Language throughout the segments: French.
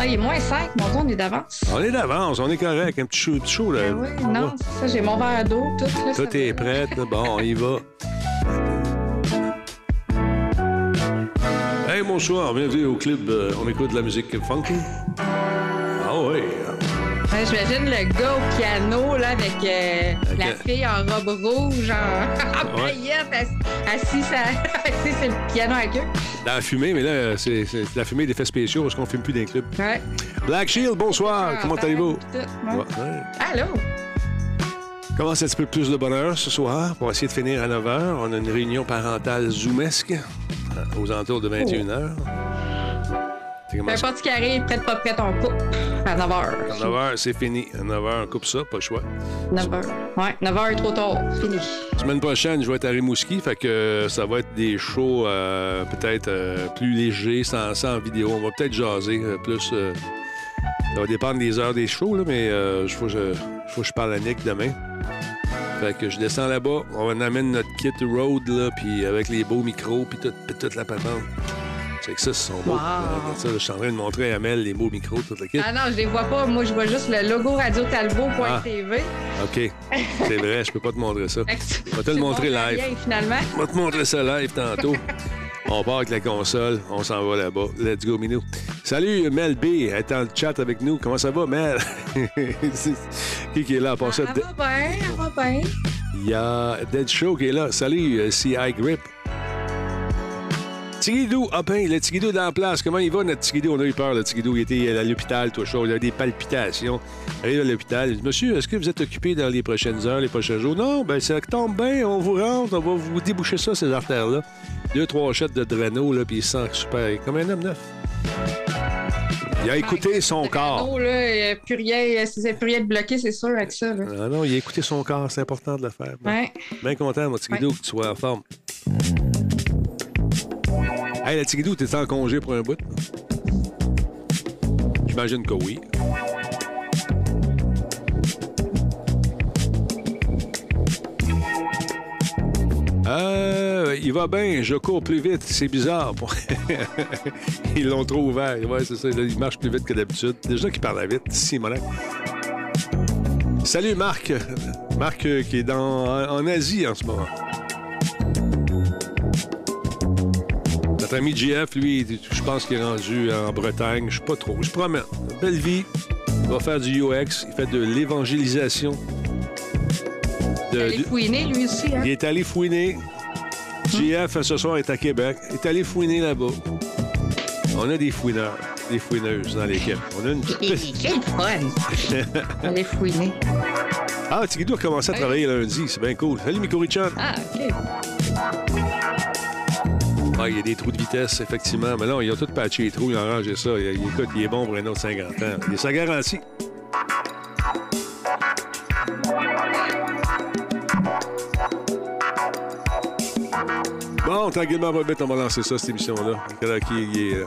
Ah, il est moins 5, mon Dieu, on est d'avance. On est d'avance, on est correct. Un petit chaud, petit chaud là. Ben oui, non, c'est ça, j'ai mon verre d'eau, tout. Là, Tout est prêt. Bon, on y va. Hey, bonsoir, bienvenue au club. euh, on écoute de la musique funky. Ouais, J'imagine le gars au piano, là, avec euh, la fille en robe rouge, en, en Ouais. paillettes, ass- assis, à- assis sur le piano avec eux. Dans la fumée, mais là, c'est la fumée d'effets spéciaux parce qu'on ne filme plus dans les clubs. Ouais. Black Shield, bonsoir. Comment Ah, allez-vous? ouais. Ouais, ouais. Allô? Commence un petit peu plus de bonheur ce soir? Pour essayer de finir à 9h. On a une réunion parentale zoomesque euh, aux alentours de 21h. C'est Peu importe ce qui arrive, prête pas prête, on coupe à 9 À h. 9h, c'est fini. À 9h, on coupe ça, pas le choix. 9 h. Ouais, 9 h est trop tard. Fini. Semaine prochaine, je vais être à Rimouski, fait que euh, ça va être des shows euh, peut-être euh, plus légers, sans, sans vidéo. On va peut-être jaser euh, plus. ça va dépendre des heures des shows, là, mais il faut, que je- faut que je parle à Nick demain. Fait que je descends là-bas, on amène notre kit road, là, puis avec les beaux micros, puis tout- toute la patente. C'est que ça, ce sont. Wow. Euh, ça, je suis en train de montrer à Amel les beaux micros, toute. Ah non, je les vois pas. Moi, je vois juste le logo Radio Talbot.tv. OK. C'est vrai, je peux pas te montrer ça. Fait que c'est- Ah. va te le montrer live. rien, finalement. On va te montrer ça live tantôt. On part avec la console, on s'en va là-bas. Let's go, Minou. Salut, Mel B. Elle est dans le chat avec nous. Comment ça va, Mel? qui, qui est là? À part ça, Ça va bien, ça va bien. il y a Dead Show qui est là. Salut, euh, CI Grip. Tigidou, ah ben, le Tigidou dans la place. Comment il va, notre Tigidou? On a eu peur, le Tigidou. Il était à l'hôpital, tout chaud. Il a des palpitations. Il arrive à l'hôpital. Il dit, Monsieur, est-ce que vous êtes occupé dans les prochaines heures, les prochains jours? Non, ben, ça tombe bien. On vous rentre. On va vous déboucher ça, ces artères-là. Deux, trois chètes de Drano, là, puis il se sent super. Comme un homme neuf. Il a écouté son corps. Là, il y a plus rien. Plus rien de bloqué, c'est sûr, avec ça. Là. Ah non, il a écouté son corps. C'est important de le faire. Ouais. Bien content, mon Tigidou, que tu sois en forme. Hey, la Tigidou, t'es en congé pour un bout? J'imagine que oui. Euh, il va bien, je cours plus vite, c'est bizarre. Ils l'ont trop ouvert. Ouais, c'est ça, il marche plus vite que d'habitude. Déjà qu'il parle vite, si mollet. Salut Marc. Marc euh, qui est dans, en Asie en ce moment. Notre ami JF, lui, je pense qu'il est rendu en Bretagne. Je sais pas trop. Je promets. Belle vie. Il va faire du UX. Il fait de l'évangélisation. De- Elle est du- fouinée, lui aussi. Hein? il est allé fouiner. JF, ce soir, est à Québec. Il est allé fouiner là-bas. On a des fouineurs, des fouineuses dans l'équipe. On a une. Quel fun! Elle est fouinée. Ah, Tigidou a commencé à travailler lundi. C'est bien cool. Salut, Miko Richard. Ah, OK. Il y a des trous de vitesse, effectivement. Mais non, ils ont tout patché les trous, ils ont arrangé ça. Il, il- écoute, il est bon pour un autre 50 ans. Il a sa garantie. Bon, tranquillement, on va lancer ça, cette émission-là. Qu'il est? Il est, euh,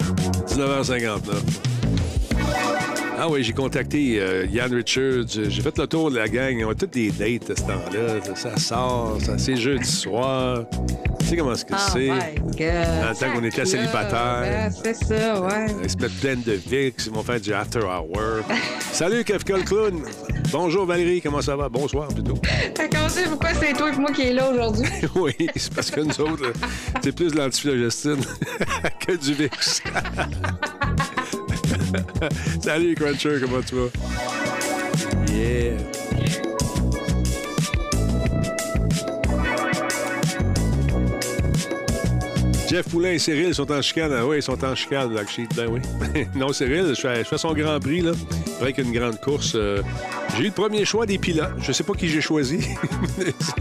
19h59. Ah oui, j'ai contacté euh, Yann Richards. J'ai fait le tour de la gang. Ils ont toutes des dates à ce temps-là. Ça sort, ça, c'est jeudi soir. Tu sais comment est-ce que Oh c'est? Dans le temps qu'on était célibataire. club, C'est ça, ouais. Ils se mettent pleine de VIX. Ils vont faire du after hour. Salut, Kafka le clown. Bonjour, Valérie. Comment ça va? Bonsoir, plutôt. Qu'on sait pourquoi c'est toi et moi qui est là aujourd'hui? oui, c'est parce que nous autres, là, c'est plus de que du VIX. Salut, Cruncher. Comment tu vas? Yeah. Jeff Poulain et Cyril sont en chicane. Ah oui, ils sont en chicane, Sheep. Ben oui. non, Cyril, je fais, je fais son grand prix, là. Avec une grande course. euh, j'ai eu le premier choix des pilotes. Je sais pas qui j'ai choisi.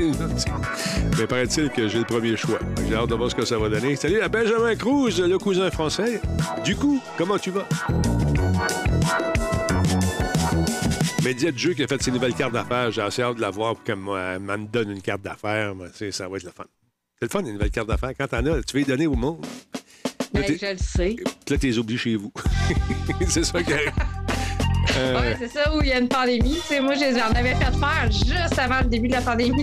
Mais paraît-il que j'ai le premier choix. J'ai hâte de voir ce que ça va donner. Salut à Benjamin Cruz, le cousin français. Du coup, comment tu vas? Média de jeu qui a fait ses nouvelles cartes d'affaires. J'ai assez hâte de la voir pour qu'elle me donne une carte d'affaires. Ça va être le fun. C'est le fun, une nouvelle carte d'affaires. Quand t'en as, tu veux les donner au monde. Là, Ben, je le sais. là, t'es oublié chez vous. c'est ça qui arrive. Euh, Ouais, c'est ça où il y a une pandémie. Tu sais, moi, je- j'en avais fait faire juste avant le début de la pandémie.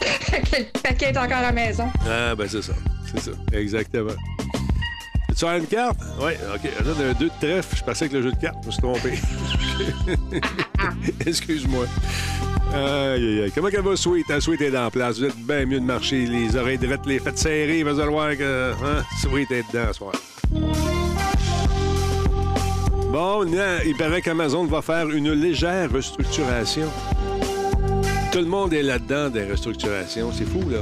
Le paquet est encore à la maison. Ah, ben c'est ça. C'est ça. Exactement. Tu as une carte? Oui, OK. J'en ai un deux de trèfle. Je passais avec le jeu de cartes. Je me suis trompé. Excuse-moi. Aïe, aïe, aïe. Comment qu'elle va, Sweet? La Sweet est en place. Vous êtes bien mieux de marcher. Les oreilles drettes, les faites serrer. Vous allez voir que hein? Sweet est dedans ce soir. Bon, il paraît qu'Amazon va faire une légère restructuration. Tout le monde est là-dedans des restructurations. C'est fou, là.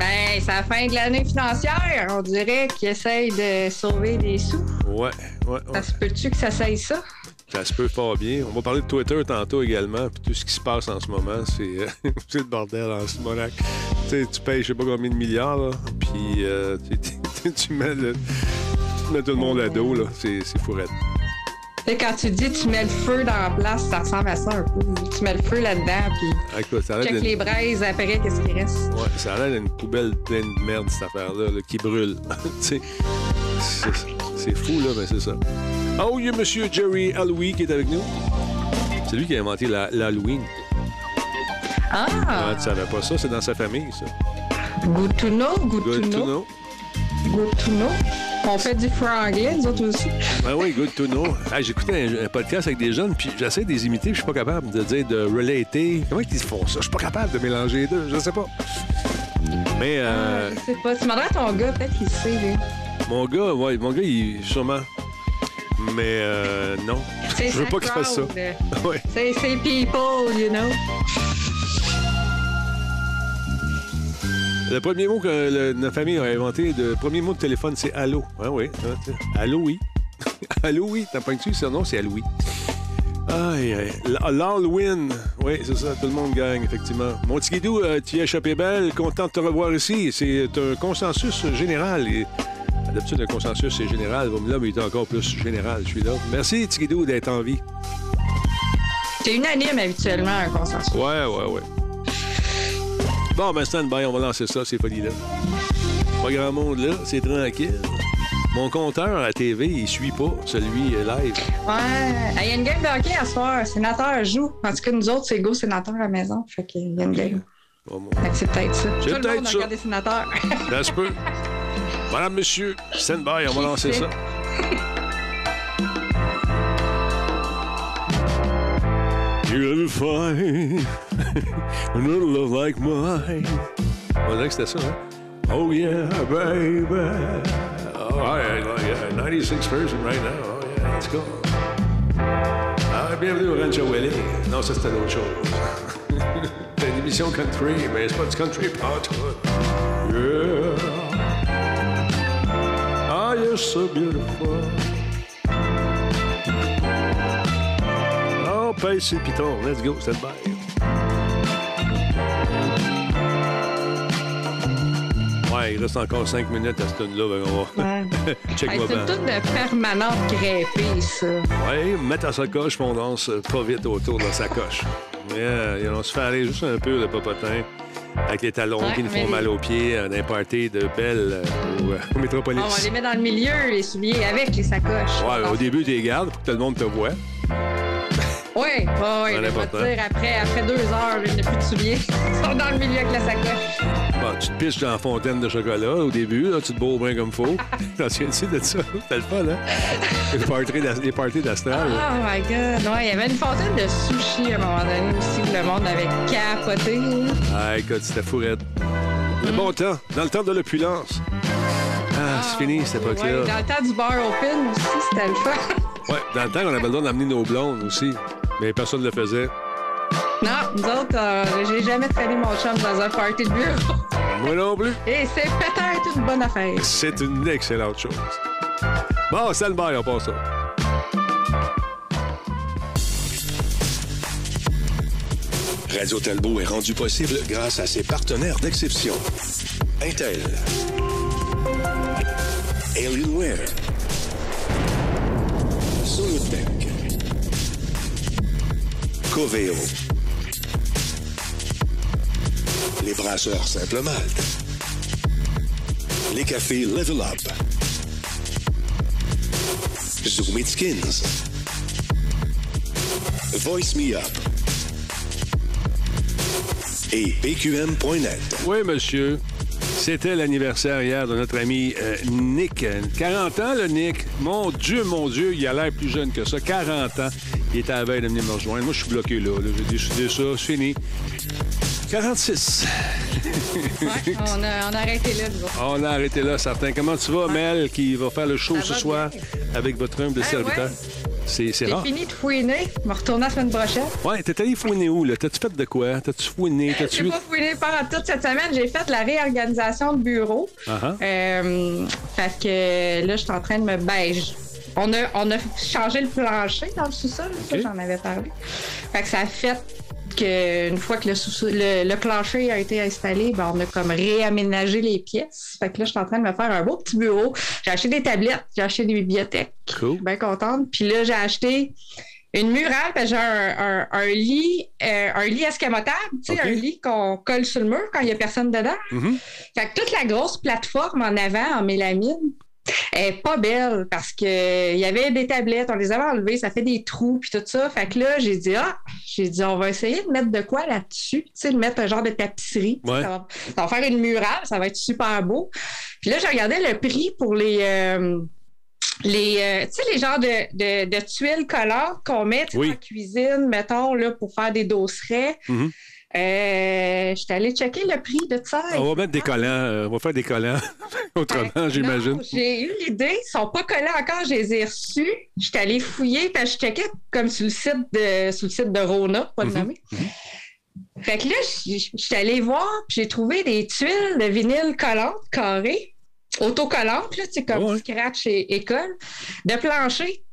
Ben, c'est la fin de l'année financière. On dirait qu'ils essayent de sauver des sous. Ouais, ouais, ouais. Ça se peut-tu que ça saille ça? Ça se peut fort bien. On va parler de Twitter tantôt également. Puis tout ce qui se passe en ce moment, c'est, euh, le bordel en ce moment. Tu sais, tu payes je sais pas combien de milliards, là, puis euh, tu, mets tu mets tout le monde à dos. Là. C'est, c'est quand tu dis tu mets le feu dans la place, ça ressemble à ça un peu. Tu mets le feu là-dedans, puis Écoute, ça check les braises après, qu'est-ce qui reste. Ouais, ça a l'air d'une poubelle pleine de merde, cette affaire-là, qui brûle. c'est, c'est fou, là, mais c'est ça. Oh, il y a M. Jerry Halloween qui est avec nous. C'est lui qui a inventé l'Halloween. Ah! ah! Tu savais pas ça? C'est dans sa famille, ça. Good to know, good, to, know. Good to know. On fait du franglais, nous autres aussi. Ben oui, good to know. J'écoutais un, podcast avec des jeunes, puis j'essaie de les imiter, je suis pas capable de dire de relater. Comment ils font ça? Je suis pas capable de mélanger les deux, je sais pas. Mais. Euh... Ah, je sais pas. Tu demanderais à ton gars, peut-être qu'il sait, lui. Mon gars, ouais, mon gars, il. sûrement. Mais euh, non. Je veux pas qu'il fasse ça. ouais. C'est people, you know. Le premier mot que notre famille a inventé, le premier mot de téléphone, c'est allô. Ah oui. Ah, allô, oui. allô, oui. T'as pas dessus, non, c'est allô, oui. Aïe, aïe. L'Halloween. Oui, c'est ça, tout le monde gagne, effectivement. Mon petit guidou, euh, tu as échappé belle. Content de te revoir ici. C'est un consensus général. Et d'habitude, un consensus, c'est général. Là, mais il est encore plus général, je suis là. Merci, Tigidou, d'être en vie. C'est unanime, habituellement, un consensus. Ouais, ouais, ouais. Bon, ben, stand-by, on va lancer ça, ces folies-là. Pas grand monde là, c'est tranquille. Mon compteur à la TV, il suit pas celui euh, live. Ouais. Il y a une game de hockey à soir. Sénateur joue. En tout cas, nous autres, c'est go sénateur à la maison. Fait qu'il y a une game. c'est peut-être ça. C'est peut-être ça. Regarder sénateur. ça se peut. Madame, monsieur, stand-by, on va lancer ça. You'll find another love like mine. On dirait que c'était? Oh yeah, baby. Oh, yeah, yeah, 96 version right now. Oh yeah, let's go. Ah, bienvenue au Rancho Willie. Non, ça c'était l'autre chose. C'est une émission country, mais c'est pas du country partout. Yeah. Ah, you're so beautiful. Pèse sur le piton. Let's go, stand by. Ouais, il reste encore 5 minutes à ce tune-là. Ben on va... Ouais. Check hey, C'est tout de permanente crêpée, ça. Oui, mettre à sa coche, on danse pas vite autour de sa coche. Yeah, on se fait aller juste un peu, le popotin, avec les talons qui nous font mal aux pieds, euh, d'un party de belle ou, euh, métropolis. On les mettre dans le milieu, les souliers, avec les sacoches. Ouais, au début, tu les gardes pour que tout le monde te voit. Oui, oui, oui. Je vais te dire, après, après deux heures, il n'y a plus de souliers. Ils sont dans le milieu avec la sacoche. Bon, tu te piches dans la fontaine de chocolat au début, là, tu te bourres bien comme faut. T'en souviens-tu de ça? C'était le fun, hein? Les parties d'astral. Oh my God. Ouais, il y avait une fontaine de sushi à un moment donné aussi que le monde avait capoté. Ah, écoute, c'était fourette. Le bon temps, dans le temps de l'opulence. Ah, c'est fini cette époque-là. Ouais, dans le temps du bar open aussi, c'était le fun. ouais, dans le temps, on avait le droit d'amener nos blondes aussi mais personne ne le faisait. Non, nous autres, euh, j'ai jamais traîné mon chum dans un party de bureau. Moi non plus. Et c'est peut-être une bonne affaire. C'est une excellente chose. Bon, c'est le bail, on passe ça. Radio Talbot est rendu possible grâce à ses partenaires d'exception. Intel. Alienware. Coveo. Les brasseurs Simple Malte. Les cafés Level Up. Zoom It Skins. Voice Me Up. Et PQM.net. Oui, monsieur. C'était l'anniversaire hier de notre ami euh, Nick. 40 ans, le Nick. Mon Dieu, mon Dieu, il a l'air plus jeune que ça. 40 ans. Il était à la veille de venir me rejoindre. Moi, je suis bloqué là. J'ai décidé ça. C'est fini. 46. ouais, on, a, on, a, arrêté là. On a arrêté là, certain. Comment tu vas, Mel, qui va faire le show ce soir avec votre homme de serviteur? C'est rare. J'ai fini de fouiner? Je vais retourner la semaine prochaine. Ouais, t'es allé fouiner où, là? T'as-tu fait de quoi? T'as-tu fouiné? J'ai pas fouiné pendant toute cette semaine. J'ai fait la réorganisation de bureau. Uh -huh. euh, fait que là, je suis en train de me beige. On a, on a changé le plancher dans le sous-sol, okay. ça, j'en avais parlé. Fait que ça a fait qu'une fois que le, le, plancher a été installé, ben, on a comme réaménagé les pièces. Fait que là, je suis en train de me faire un beau petit bureau. J'ai acheté des tablettes, j'ai acheté des bibliothèques. Cool. Bien contente. Puis là, j'ai acheté une murale, que j'ai un, un, lit, euh, un lit escamotable, tu sais, un lit qu'on colle sur le mur quand il n'y a personne dedans. Mm-hmm. Fait que toute la grosse plateforme en avant en mélamine, elle est pas belle parce que il y avait des tablettes, on les avait enlevées, ça fait des trous puis tout ça. Fait que là, j'ai dit ah, j'ai dit on va essayer de mettre de quoi là-dessus, tu sais, de mettre un genre de tapisserie. Ça, va, faire une murale, ça va être super beau. Puis là, j'ai regardé le prix pour les euh, les, euh, tu sais, les genres de, de, tuiles collantes qu'on met dans la cuisine, mettons, là, pour faire des dosserets. Mm-hmm. Euh, je suis allée checker le prix de ça. On va mettre des collants. Euh, on va faire des collants autrement, j'imagine. J'ai eu l'idée. Ils sont pas collés encore. Je les ai reçus. Je suis allée fouiller. Je checkais comme sur le site de, sur le site de Rona, pas le nommer. Mhm. Fait que là, je suis allée voir. J'ai trouvé des tuiles de vinyle collantes carrées, autocollantes, là, comme Scratch et École, de plancher.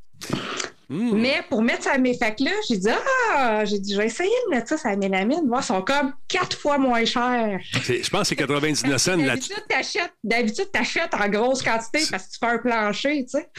Hmm. Mais pour mettre ça à mes facs là, j'ai dit Ah, j'ai dit, je vais essayer de mettre ça sur la mélamine. Moi, ils sont comme quatre fois moins chers. Je pense que c'est 99 cents là-dessus. D'habitude, tu achètes en grosse quantité parce que tu fais un plancher, tu sais.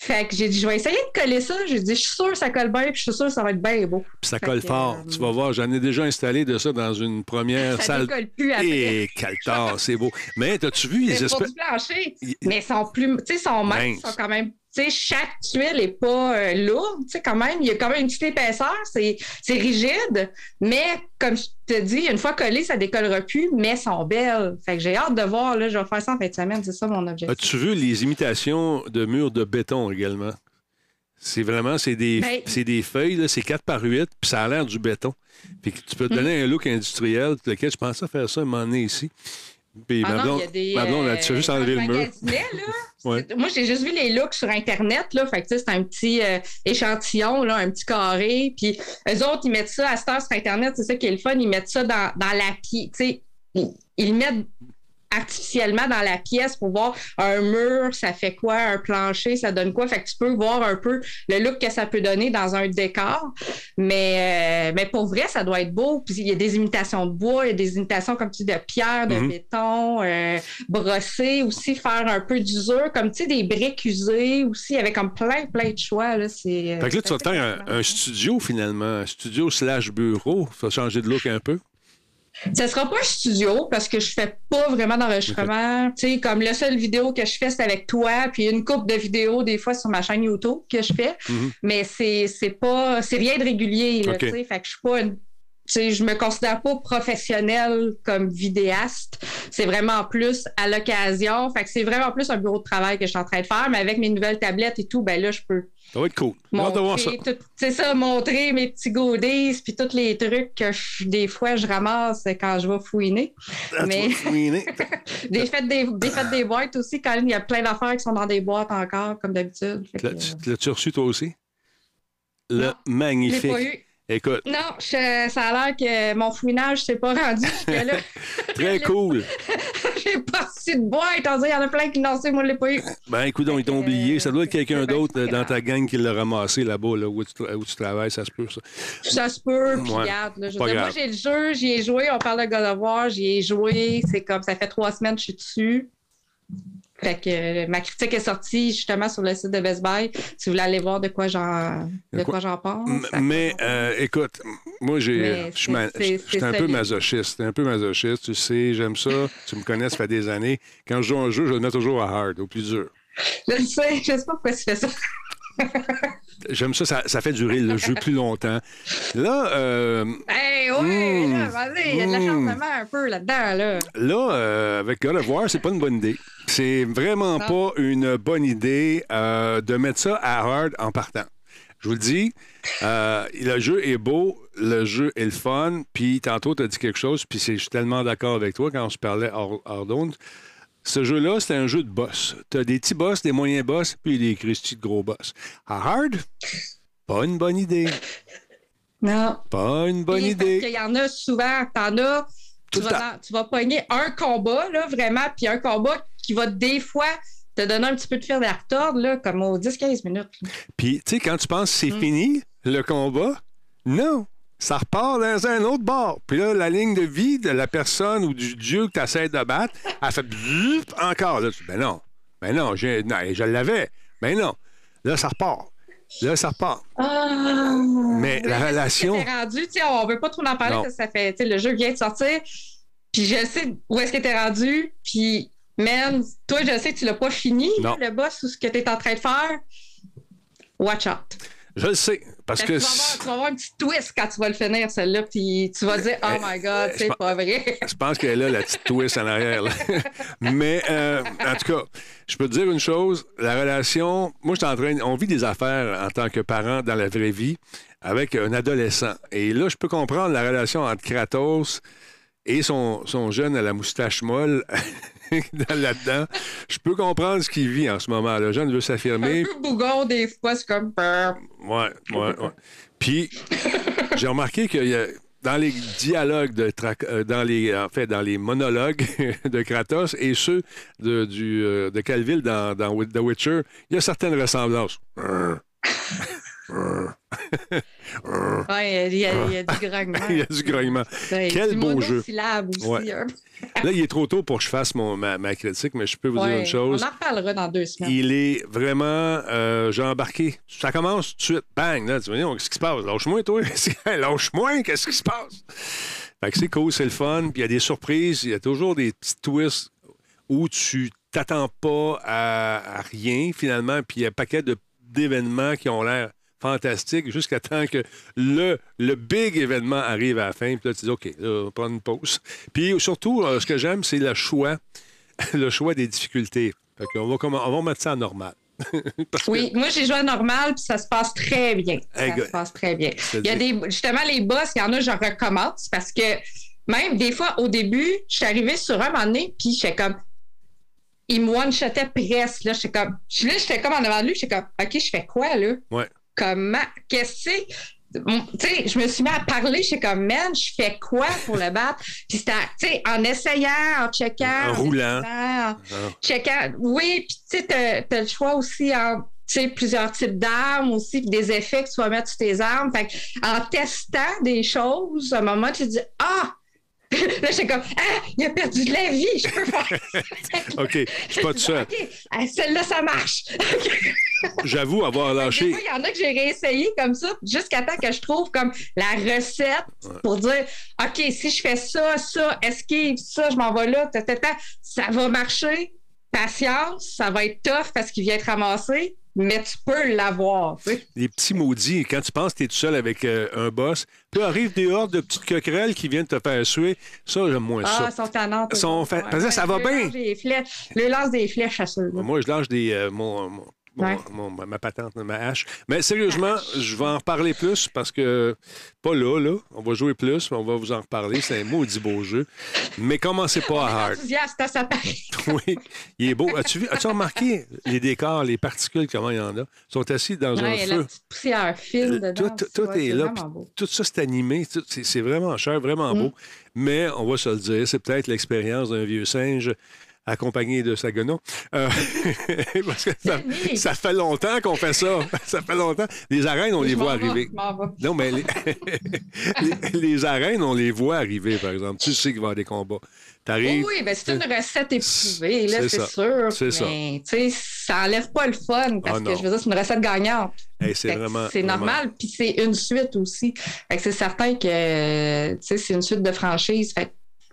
Fait que j'ai dit, je vais essayer de coller ça. J'ai dit, je suis sûr que ça colle bien, puis je suis sûr que ça va être bien beau. Puis ça colle fort. Euh, tu vas voir, j'en ai déjà installé de ça dans une première ça salle. Ça colle plus après. Et eh, caltar, c'est beau. Mais as-tu vu les espèces. plancher, mais ils sont plus. Tu sais, sont minces, sont quand même chaque tuile n'est pas euh, lourde, quand même. Il y a quand même une petite épaisseur, c'est rigide, mais comme je te dis, une fois collées, ça décollera plus, mais elles sont belles. Fait que j'ai hâte de voir, là, je vais faire ça en fin de semaine, c'est ça mon objectif. As-tu vu les imitations de murs de béton également? C'est vraiment, c'est des, ben des feuilles, c'est 4 par 8, puis ça a l'air du béton. Puis tu peux te donner un look industriel, lequel je pensais faire ça un moment donné ici. Puis ah non, des, blonde, tu juste enlevé le mur. Moi, j'ai juste vu les looks sur Internet. Là, fait que, c'est un petit euh, échantillon, là, un petit carré. Puis eux autres, ils mettent ça à cette heure sur Internet. C'est ça qui est le fun. Ils mettent ça dans, dans la pied. Ils, ils mettent artificiellement dans la pièce pour voir un mur, ça fait quoi, un plancher, ça donne quoi. Fait que tu peux voir un peu le look que ça peut donner dans un décor. Mais, euh, mais pour vrai, ça doit être beau. Puis il y a des imitations de bois, il y a des imitations, comme tu dis, de pierre, de mhm. béton, euh, brosser aussi, faire un peu d'usure, comme tu sais, des briques usées aussi, avec comme plein, plein de choix. Là, c'est, euh, fait que là, tu vas faire un, studio finalement, un studio slash bureau. Ça va changer de look un peu. Ce sera pas un studio parce que je fais pas vraiment d'enregistrement. Tu sais, comme la seule vidéo que je fais, c'est avec toi, puis une coupe de vidéos des fois sur ma chaîne YouTube que je fais. Mm-hmm. Mais c'est, c'est pas, c'est rien de régulier, là, tu sais. Fait que je suis pas une sais, je me considère pas professionnelle comme vidéaste. C'est vraiment plus à l'occasion. Fait que c'est vraiment plus un bureau de travail que je suis en train de faire, mais avec mes nouvelles tablettes et tout, ben là, je peux ça va être cool. C'est ça, montrer mes petits goodies puis tous les trucs que des fois je ramasse quand je vais fouiner. Ah, Mais des, fêtes des, des fêtes des boîtes aussi, quand il y a plein d'affaires qui sont dans des boîtes encore, comme d'habitude. L'as-tu reçu toi aussi? Le magnifique. Écoute. Non, ça a l'air que mon fouinage s'est pas rendu là. Très cool. J'ai pas reçu de boîte. Il y en a plein qui n'ont moi, je l'ai pas eu. Ben, écoute, ils t'ont oublié. Ça doit être quelqu'un d'autre dans ta gang qui l'a ramassé là-bas, là, où, tu, où, tu, travailles. Ça se peut, ça. Ça se peut. Puis, regarde. moi, j'ai le jeu, j'y ai joué. On parle de God of War, j'y ai joué. C'est comme, ça fait trois semaines que je suis dessus. Fait que euh, ma critique est sortie justement sur le site de Best Buy. Si vous voulez aller voir de quoi j'en de quoi? j'en pense. Mais euh, écoute, moi j'ai je suis un peu masochiste, un peu masochiste, tu sais, j'aime ça. tu me connais, ça fait des années. Quand je joue un jeu, je le mets toujours à hard, au plus dur. Je sais, je sais pas pourquoi tu fais ça. J'aime ça, ça, fait durer le jeu plus longtemps. Là. Euh, hey, oui, hmm, vas-y, il y a de la hmm. un peu là-dedans. Là, là euh, avec God of War, c'est pas une bonne idée. C'est vraiment pas une bonne idée euh, de mettre ça à hard en partant. Je vous le dis, le jeu est beau, le jeu est le fun, puis tantôt, tu as dit quelque chose, puis je suis tellement d'accord avec toi quand on se parlait hors, hors ce jeu-là, c'est un jeu de boss. Tu as des petits boss, des moyens boss, puis des Christy de gros boss. À hard, pas une bonne idée. Non. Pas une bonne idée. Il y en a souvent, t'en as, tu vas, tu vas pogner un combat, là, vraiment, puis un combat qui va des fois te donner un petit peu de fil à retordre, là, comme aux 10-15 minutes. Puis, tu sais, quand tu penses que c'est mm. fini, le combat, non ça repart dans un autre bord. Puis là, la ligne de vie de la personne ou du dieu que tu essaies de battre, elle fait encore. Là, ben non. Ben non, je, je l'avais. Ben non. Là, ça repart. Là, ça repart. Ah. mais, la relation. rendu, on veut pas trop en parler parce que ça fait. Le jeu vient de sortir. Puis je sais où est-ce que tu es rendu. Puis, man, toi, je sais que tu l'as pas fini, le boss, ou ce que tu es en train de faire. Watch out. Je le sais. Parce que. Tu vas, avoir, un petit twist quand tu vas le finir, celle-là, puis tu vas dire, oh my God, c'est pas vrai. Je pense qu'elle a la petite twist en arrière. Mais, euh, en tout cas, je peux te dire une chose la relation. Moi, je suis en train. On vit des affaires en tant que parent dans la vraie vie avec un adolescent. Et là, je peux comprendre la relation entre Kratos et son, son jeune à la moustache molle. là-dedans. Je peux comprendre ce qu'il vit en ce moment. Le jeune veut s'affirmer. Un peu bougon, des fois, c'est comme. Ouais, ouais, ouais. Puis, j'ai remarqué qu'il y a dans les dialogues de euh, dans les en fait dans les monologues de Kratos et ceux de du euh, de Calville dans, dans The Witcher, il y a certaines ressemblances. il y, a du grognement. il y a du grognement. Quel beau jeu. Aussi, Là, il est trop tôt pour que je fasse mon, ma, critique, mais je peux vous dire une chose. On en reparlera dans deux semaines. Il est vraiment. Euh, j'ai embarqué. Ça commence tout de suite. Bang! Là, tu me qu'est-ce qui se passe? Lâche-moi, toi. Lâche-moi, qu'est-ce qui se passe? Fait que c'est cool, c'est le fun. Puis il y a des surprises. Il y a toujours des petits twists où tu t'attends pas à, à rien, finalement. Puis il y a un paquet d'événements qui ont l'air fantastique jusqu'à temps que le, le big événement arrive à la fin. Puis là, tu dis, OK, là, on va prendre une pause. Puis surtout, euh, ce que j'aime, c'est le choix, le choix des difficultés. Fait on, va, on va mettre ça en normal. oui, moi j'ai joué à normal puis ça se passe très bien. Ça se passe très bien. Il y a des justement les boss, il y en a je recommence parce que même des fois au début, je suis arrivée sur un moment donné puis j'étais comme il me one-shotait presque là, j'étais comme là j'étais comme en avant de lui, j'étais comme OK, je fais quoi là? Ouais comment, qu'est-ce que tu sais, je me suis mis à parler, je suis comme, man, je fais quoi pour le battre? Puis c'était, en essayant, en checkant. En roulant. En ah. checkant. Oui, puis tu sais, t'as, le choix aussi en, tu sais, plusieurs types d'armes aussi, puis des effets que tu vas mettre sur tes armes. Fait en testant des choses, à un moment, tu dis, ah, là, j'étais comme, ah, il a perdu de la vie, je peux faire. OK, je suis pas tout seul. OK, ah, celle-là, ça marche. J'avoue avoir lâché. Il y en a que j'ai réessayé comme ça, jusqu'à temps que je trouve comme la recette pour dire, OK, si je fais ça, ça, esquive, ça, je m'en vais là, ça va marcher. Patience, ça va être tough parce qu'il vient être ramassé mais tu peux l'avoir. Tu sais. Les petits maudits, quand tu penses que tu es tout seul avec euh, un boss, puis arrive des hordes de petites coquerelles qui viennent te faire suer. Ça, j'aime moins ça. Ah, sont tannantes. Sont Parce que ça va bien. Le lance des flèches à ceux Moi, je lâche des. Euh, mon, ma patente, ma hache. Mais sérieusement, je vais en reparler plus parce que, pas là, là, on va jouer plus, mais on va vous en reparler. C'est un maudit beau jeu. Mais commencez pas à hard. à sa oui, il est beau. As-tu, as remarqué les décors, les particules, comment il y en a? Ils sont assis dans un feu. La petite poussière fil dedans. Tout, tout est, là. Tout ça, c'est animé. C'est, vraiment cher, vraiment beau. Mm. Mais on va se le dire, c'est peut-être l'expérience d'un vieux singe accompagné de Saguenot. Euh, parce que ça, fait longtemps qu'on fait ça. Ça fait longtemps. Les arènes, on les voit arriver. non, mais les, arènes, on les voit arriver, par exemple. Tu sais qu'il va y avoir des combats. Oui, oui ben c'est une recette éprouvée, là, c'est sûr. C'est ça. Mais, ça enlève pas le fun parce ah, que je veux dire, c'est une recette gagnante. c'est vraiment. C'est normal, puis c'est une suite aussi. c'est certain que c'est une suite de franchise. Fait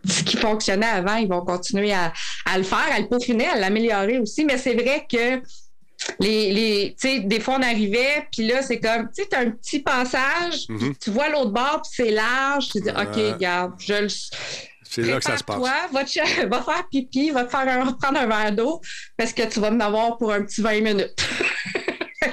ce qui fonctionnait avant, ils vont continuer à, le faire, à le peaufiner, à l'améliorer aussi. Mais c'est vrai que les, les tu sais, des fois, on arrivait, puis là, c'est comme, tu sais, un petit passage, Mhm. tu vois l'autre bord, puis c'est large. Tu dis, Ouais. OK, regarde, je le. C'est là que ça se passe. Toi, va, te ch- va faire pipi, va te faire un, prendre un verre d'eau, parce que tu vas en avoir pour un petit 20 minutes.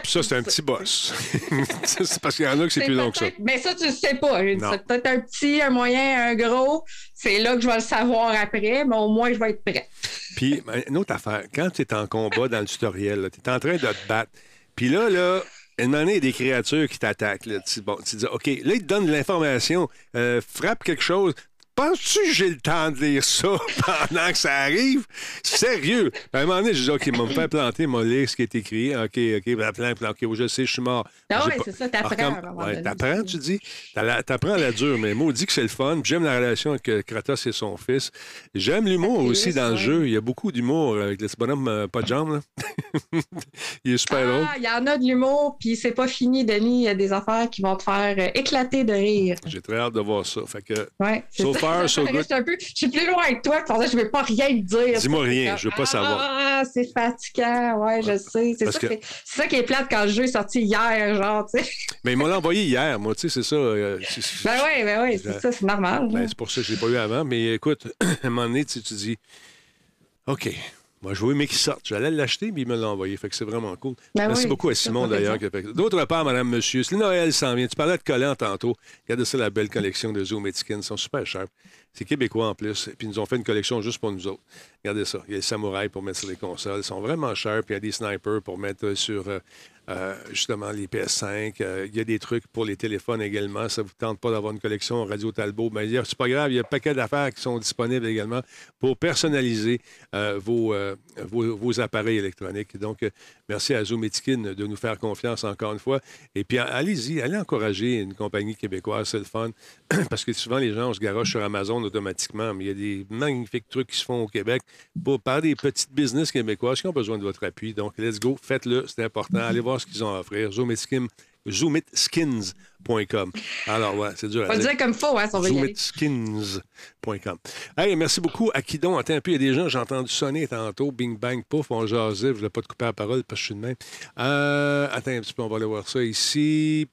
Puis ça, c'est un petit boss. c'est parce qu'il y en a que c'est plus long que ça. Mais ça, tu le sais pas. C'est peut-être un petit, un moyen, un gros. C'est là que je vais le savoir après, mais au moins, je vais être prêt. Puis, une autre affaire, quand tu es en combat dans le tutoriel, tu es en train de te battre, puis là, là, une donné, il y a des créatures qui t'attaquent. Tu, bon, tu dis, OK, là, ils te donnent de l'information, euh, frappe quelque chose. Penses-tu que j'ai le temps de lire ça pendant que ça arrive? Sérieux? À un moment donné, je dis, OK, va me faire planter, m'a lire ce qui est écrit. OK, OK, plein, plein, OK, je sais, je suis mort. Ah pas- c'est ça, t'apprends, ouais, t'apprends, tu dis. T'apprends à la dure, mais moi, dit que c'est le fun. J'aime la relation avec euh, Kratos et son fils. J'aime l'humour aussi dans le jeu. Il y a beaucoup d'humour avec le petit bonhomme euh, pas de jambes. là. il est super drôle. Ah, il y en a de l'humour, puis c'est pas fini, Denis. Il y a des affaires qui vont te faire euh, éclater de rire. J'ai très hâte de voir ça. Fait que, Ouais, Peu- Je suis plus loin que toi, pour ça, je ne veux pas rien te dire. Dis-moi rien, je veux pas savoir. Ah, c'est fatigant, ouais, je sais. C'est ça, que- qui est plate quand le jeu est sorti hier, genre, tu sais. Mais il m'a envoyé hier, moi, tu sais, c'est ça. euh, Ben oui, ben oui, c'est ça, c'est normal. Ben, c'est pour ça que je ne l'ai pas eu avant. Mais écoute, à un moment donné, tu, tu dis OK, moi, je veux mais qu'il sorte. J'allais l'acheter, mais il me l'a envoyé. Fait que c'est vraiment cool. Ben Merci oui, beaucoup à Simon, d'ailleurs. D'autre part, Madame, Monsieur, si le Noël s'en vient, tu parlais de collants tantôt. Regardez ça, la belle collection de Zoom. Ils sont super chers. C'est québécois en plus. Puis ils nous ont fait une collection juste pour nous autres. Regardez ça. Il y a les samouraïs pour mettre sur les consoles. Ils sont vraiment chers. Puis il y a des snipers pour mettre sur euh, justement les PS5. Euh, il y a des trucs pour les téléphones également. Ça ne vous tente pas d'avoir une collection Radio Talbot? Mais a- c'est pas grave. Il y a un paquet d'affaires qui sont disponibles également pour personnaliser euh, vos, vos, appareils électroniques. Donc, merci à Zoom et Skin de nous faire confiance encore une fois. Et puis, allez-y, allez encourager une compagnie québécoise. C'est le fun. Parce que souvent, les gens, se garoche sur Amazon automatiquement. Mais il y a des magnifiques trucs qui se font au Québec pour, par des petites business québécoises qui ont besoin de votre appui. Donc, let's go, faites-le, c'est important. Allez voir ce qu'ils ont à offrir. Zoom et Skin, zoomitskins.com. Alors, ouais, c'est dur à le dire. dire comme faut, hein, si on veut. Zoomitskins.com. Hey, merci beaucoup. À qui donc? Attends un peu, il y a des gens, j'ai entendu sonner tantôt. Bing, bang, pouf, on jasait. Je ne voulais pas te couper la parole parce que je suis de même. Euh, attends un petit peu, on va aller voir ça ici.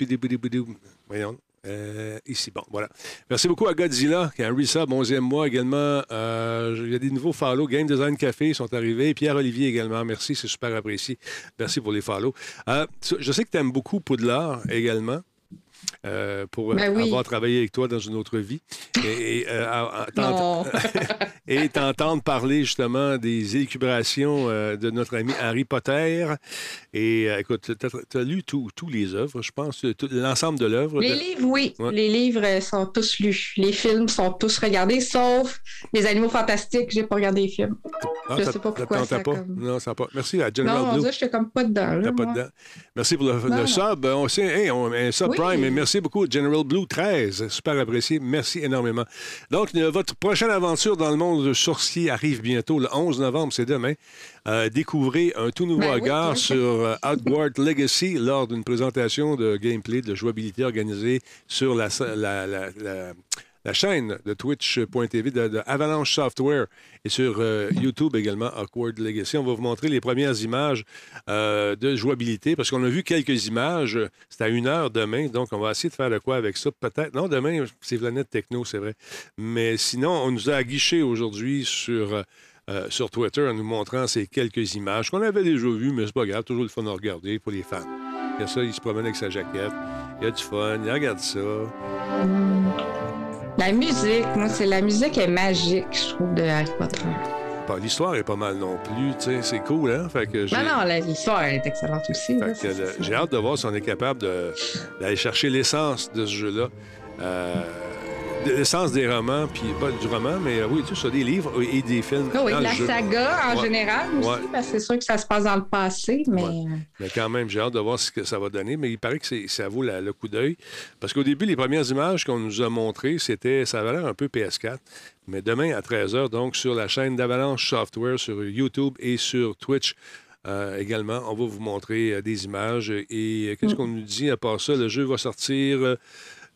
Voyons. Euh, ici, bon, voilà. Merci beaucoup à Godzilla, qui a un resub, 11e mois également. Euh, il y a des nouveaux follow. Game Design Café sont arrivés. Pierre-Olivier également. Merci, c'est super apprécié. Merci pour les follow. Euh, je sais que tu aimes beaucoup Poudlard également. Euh, pour Ben oui. avoir travaillé avec toi dans une autre vie. Et, et, euh, Non. t'entendre parler justement des élucubrations euh, de notre ami Harry Potter. Et écoute, tu as lu tous les œuvres, je pense, l'ensemble de l'œuvre. Les de- livres, oui. Ouais. Les livres sont tous lus. Les films sont tous regardés, sauf les animaux fantastiques. J'ai pas regardé les films. Ah, je sais pas pourquoi ça pas? comme- Non, ça pas. Merci à Non, General on Blue. que j'étais comme pas dedans. là, pas dedans. Merci pour le, Non, non. sub. On, sait, hey, on- un sub Oui. prime. Et merci beaucoup, General Blue 13. Super apprécié. Merci énormément. Donc, euh, votre prochaine aventure dans le monde sorcier arrive bientôt, le 11 novembre, c'est demain. Euh, découvrez un tout nouveau Ben regard sur euh, Outward Legacy lors d'une présentation de gameplay, de jouabilité organisée sur la, la- la- la- la chaîne de twitch.tv de, Avalanche Software et sur euh, YouTube également, Awkward Legacy. On va vous montrer les premières images euh, de jouabilité parce qu'on a vu quelques images. C'est à une heure demain, donc on va essayer de faire de quoi avec ça. Peut-être. Non, demain, c'est Planète Techno, c'est vrai. Mais sinon, on nous a aguiché aujourd'hui sur. euh, sur Twitter en nous montrant ces quelques images qu'on avait déjà vues, mais c'est pas grave, toujours le fun à regarder pour les fans. Il y a ça, il se promène avec sa jaquette, il y a du fun, il regarde ça. La musique, moi, c'est la musique est magique, je trouve, de Harry Potter. Pas- L'histoire est pas mal non plus, tu sais, c'est cool, hein? Fait que j'ai... Non, non, l'histoire est excellente aussi. j'ai hâte de voir si on est capable d'aller chercher l'essence de ce jeu-là. Euh, l'essence des romans, puis pas du roman, mais euh, oui, tout ça, des livres et des films. Ah oui, dans le la jeu. saga en Ouais. général aussi, Ouais. parce que c'est sûr que ça se passe dans le passé, mais Ouais. Mais quand même, j'ai hâte de voir ce que ça va donner. Mais il paraît que c'est- ça vaut la- le coup d'œil. Parce qu'au début, les premières images qu'on nous a montrées, c'était, ça avait l'air un peu PS4. Mais demain à 13h, donc sur la chaîne d'Avalanche Software, sur YouTube et sur Twitch euh, également, on va vous montrer euh, des images. Et euh, qu'est-ce qu'on nous dit? À part ça? Le jeu va sortir.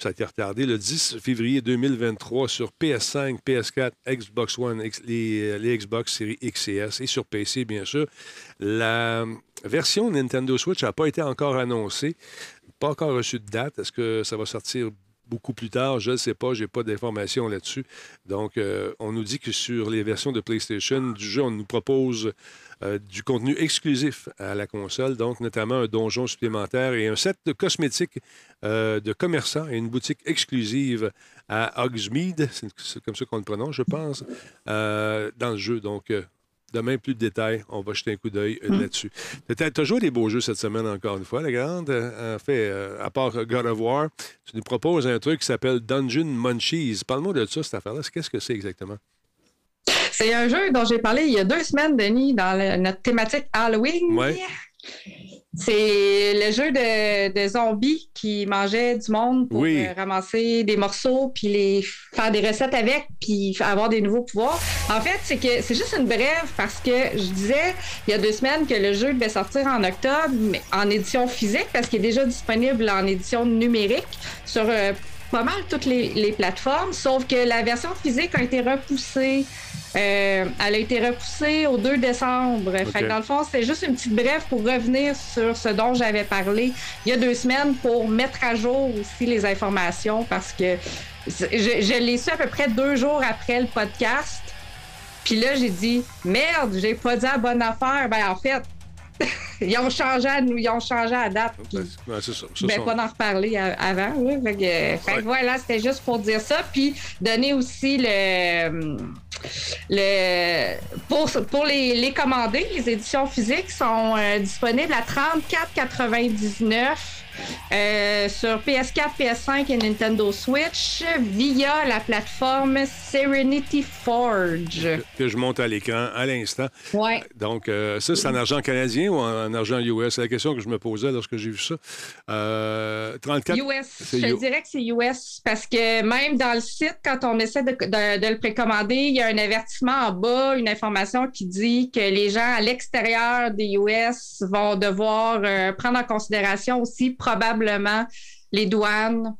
Euh, Ça a été retardé le 10 février 2023 sur PS5, PS4, Xbox One, les, les Xbox Series X et S et sur PC, bien sûr. La version Nintendo Switch n'a pas été encore annoncée, pas encore reçu de date. Est-ce que ça va sortir beaucoup plus tard. Je ne sais pas, je n'ai pas d'informations là-dessus. Donc, euh, on nous dit que sur les versions de PlayStation du jeu, on nous propose euh, du contenu exclusif à la console, donc notamment un donjon supplémentaire et un set de cosmétiques euh, de commerçants et une boutique exclusive à Hogsmeade, c'est comme ça qu'on le prononce, je pense, dans le jeu. Donc, Demain, plus de détails. On va jeter un coup d'œil euh, hmm. là-dessus. Tu as joué des beaux jeux cette semaine, encore une fois, la grande. En fait, euh, à part God of War, tu nous proposes un truc qui s'appelle Dungeon Munchies. Parle-moi de ça, cette affaire-là. Qu'est-ce que c'est exactement? C'est un jeu dont j'ai parlé il y a deux semaines, Denis, dans notre thématique Halloween. Ouais. C'est le jeu de, zombies qui mangeaient du monde pour euh, ramasser des morceaux, puis les faire des recettes avec, puis avoir des nouveaux pouvoirs. En fait, c'est que c'est juste une brève parce que je disais il y a deux semaines que le jeu devait sortir en octobre, mais en édition physique, parce qu'il est déjà disponible en édition numérique sur euh, pas mal toutes les, plateformes, sauf que la version physique a été repoussée. Euh, elle a été repoussée au 2 décembre. Fait dans le fond, c'est juste une petite brève pour revenir sur ce dont j'avais parlé il y a deux semaines pour mettre à jour aussi les informations parce que je, je l'ai su à peu près deux jours après le podcast. Puis là, j'ai dit merde, j'ai pas dit la bonne affaire. Ben en fait, ils ont changé à nous, ils ont changé à date. Ben, c'est ça. ben, pas d'en reparler avant. Oui. Fait, voilà, c'était juste pour dire ça. Puis donner aussi le. le pour pour les, les commander, les éditions physiques sont euh, disponibles à 34,99 euh, sur PS4, PS5 et Nintendo Switch via la plateforme Serenity Forge. Que, je monte à l'écran à l'instant. Ouais. Donc, euh, ça, c'est en argent canadien ou en, argent US? C'est la question que je me posais lorsque j'ai vu ça. Euh, 34. US. Je dirais que c'est US parce que même dans le site, quand on essaie de, de le précommander, il y a un avertissement en bas, une information qui dit que les gens à l'extérieur des US vont devoir euh, prendre en considération aussi probablement les douanes.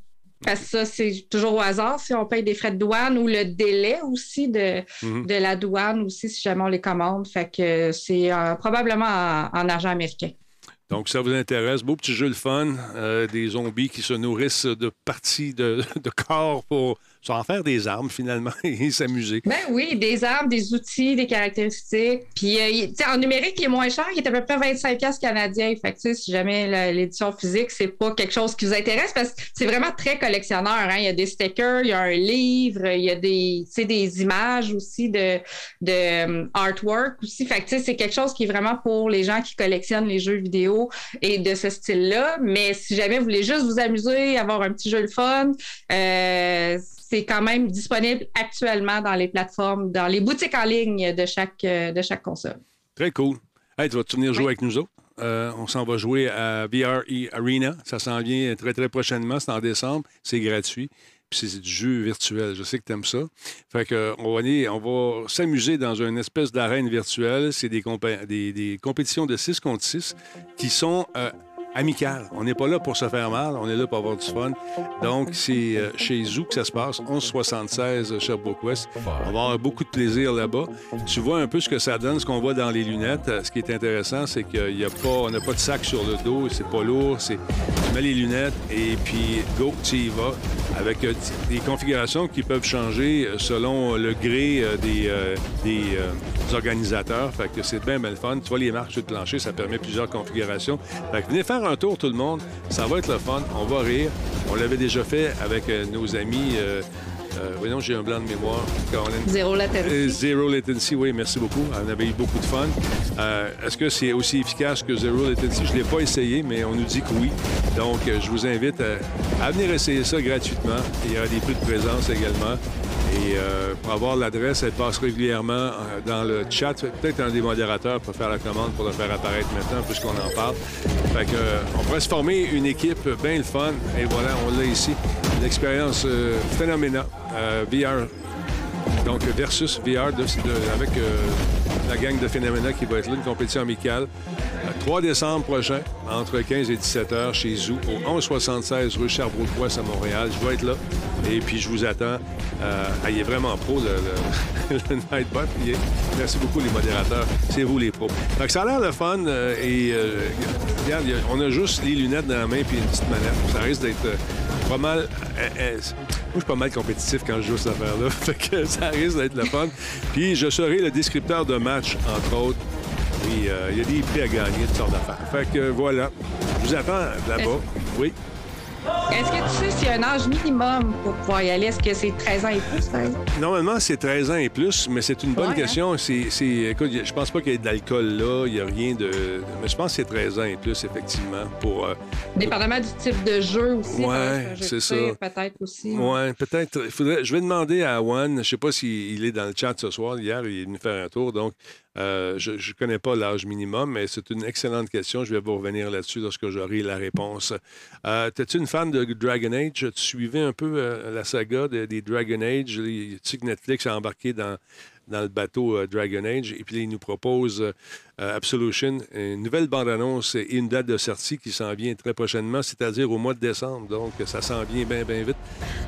Parce que ça, c'est toujours au hasard si on paye des frais de douane ou le délai aussi de, mhm. de la douane aussi, si jamais on les commande. Fait que c'est euh, probablement en, argent américain. Donc, ça vous intéresse, beau petit jeu de fun, euh, des zombies qui se nourrissent de parties de, de corps pour ça en faire des armes finalement et s'amuser. Ben oui, des armes, des outils, des caractéristiques. Puis euh, en numérique, il est moins cher, il est à peu près 25 pièces canadiens. Fait que si jamais l'édition physique, c'est pas quelque chose qui vous intéresse parce que c'est vraiment très collectionneur. Hein. Il y a des stickers, il y a un livre, il y a des, des images aussi de, de um, artwork aussi. Fait que c'est quelque chose qui est vraiment pour les gens qui collectionnent les jeux vidéo et de ce style-là. Mais si jamais vous voulez juste vous amuser, avoir un petit jeu de fun, euh, c'est quand même disponible actuellement dans les plateformes, dans les boutiques en ligne de chaque, euh, de chaque console. Très cool. Hey, tu vas-tu venir jouer avec nous autres? Euh, on s'en va jouer à VRE Arena. Ça s'en vient très, très prochainement. C'est en décembre. C'est gratuit. Puis c'est du jeu virtuel. Je sais que tu aimes ça. Fait que on va, on va s'amuser dans une espèce d'arène virtuelle. C'est des, des, compétitions de 6 contre 6 qui sont euh, amical. On n'est pas là pour se faire mal, on est là pour avoir du fun. Donc, c'est euh, chez Zou que ça se passe, 1176 Sherbrooke West. On va avoir beaucoup de plaisir là-bas. Tu vois un peu ce que ça donne, ce qu'on voit dans les lunettes. Ce qui est intéressant, c'est qu'il y a pas, on n'a pas de sac sur le dos, c'est pas lourd. Tu mets les lunettes et puis go, tu y vas avec euh, des configurations qui peuvent changer euh, selon le gré des, organisateurs. Fait que c'est bien, bien le fun. Tu vois les marques sur plancher, ça permet plusieurs configurations. Venez faire un tour, tout le monde. Ça va être le fun. On va rire. On l'avait déjà fait avec euh, nos amis. Euh, euh, voyons, j'ai un blanc de mémoire. Zéro latency. Zéro latency, oui, merci beaucoup. On avait eu beaucoup de fun. Est-ce que c'est aussi efficace que Zero latency? Je ne l'ai pas essayé, mais on nous dit que oui. Donc, je vous invite à, à venir essayer ça gratuitement. Il y aura des prix de présence également. Et euh, pour avoir l'adresse, elle passe régulièrement euh, dans le chat. Peut-être un des modérateurs peut faire la commande pour le faire apparaître maintenant, puisqu'on en parle. Fait euh, on pourrait se former une équipe bien le fun. Et voilà, on l'a ici. Une expérience phénoménale. VR. Donc, versus VR avec la gang de Phénoména qui va être là, une compétition amicale 3 décembre prochain, entre 15 et 17 heures, chez Zou, au 1176 rue Sherbrooke-Ouest à Montréal. Je vais être là. Et puis, je vous attends. Euh, il est vraiment pro, le, le, Nightbot. Merci beaucoup, les modérateurs. C'est vous, les pros. Donc, ça a l'air le fun. Euh, et euh, regarde, on a juste les lunettes dans la main puis une petite manette. Ça risque d'être pas mal. moi, je suis pas mal compétitif quand je joue cette affaire-là. ça risque d'être le fun. Puis, je serai le descripteur de match, entre autres. Oui, il y a des prix à gagner, toutes sortes d'affaires. Fait que voilà. Je vous attends là-bas. Oui. Est-ce que tu sais s'il y a un âge minimum pour pouvoir y aller? Est-ce que c'est 13 ans et plus, par exemple? Normalement, c'est 13 ans et plus, mais c'est une bonne hein? question. C'est, écoute, je pense pas qu'il y ait de l'alcool là. Il n'y a rien de. Mais je pense que c'est 13 ans et plus, effectivement. pour... Euh, Dépendamment du type de jeu aussi. Oui, c'est ça. Peut-être aussi. Oui, peut-être. Faudrait... Je vais demander à Juan, je sais pas s'il est dans le chat ce soir. Hier, il est venu faire un tour. Donc, euh, je ne connais pas l'âge minimum, mais c'est une excellente question. Je vais vous revenir là-dessus lorsque j'aurai la réponse. Euh, T'es-tu une fan de Dragon Age? Tu suivais un peu euh, la saga des Dragon Age? Tu sais que Netflix a embarqué dans dans le bateau euh, Dragon Age. Et puis, il nous propose euh, Absolution, une nouvelle bande-annonce et une date de sortie qui s'en vient très prochainement, c'est-à-dire au mois de décembre. Donc, ça s'en vient bien, bien vite.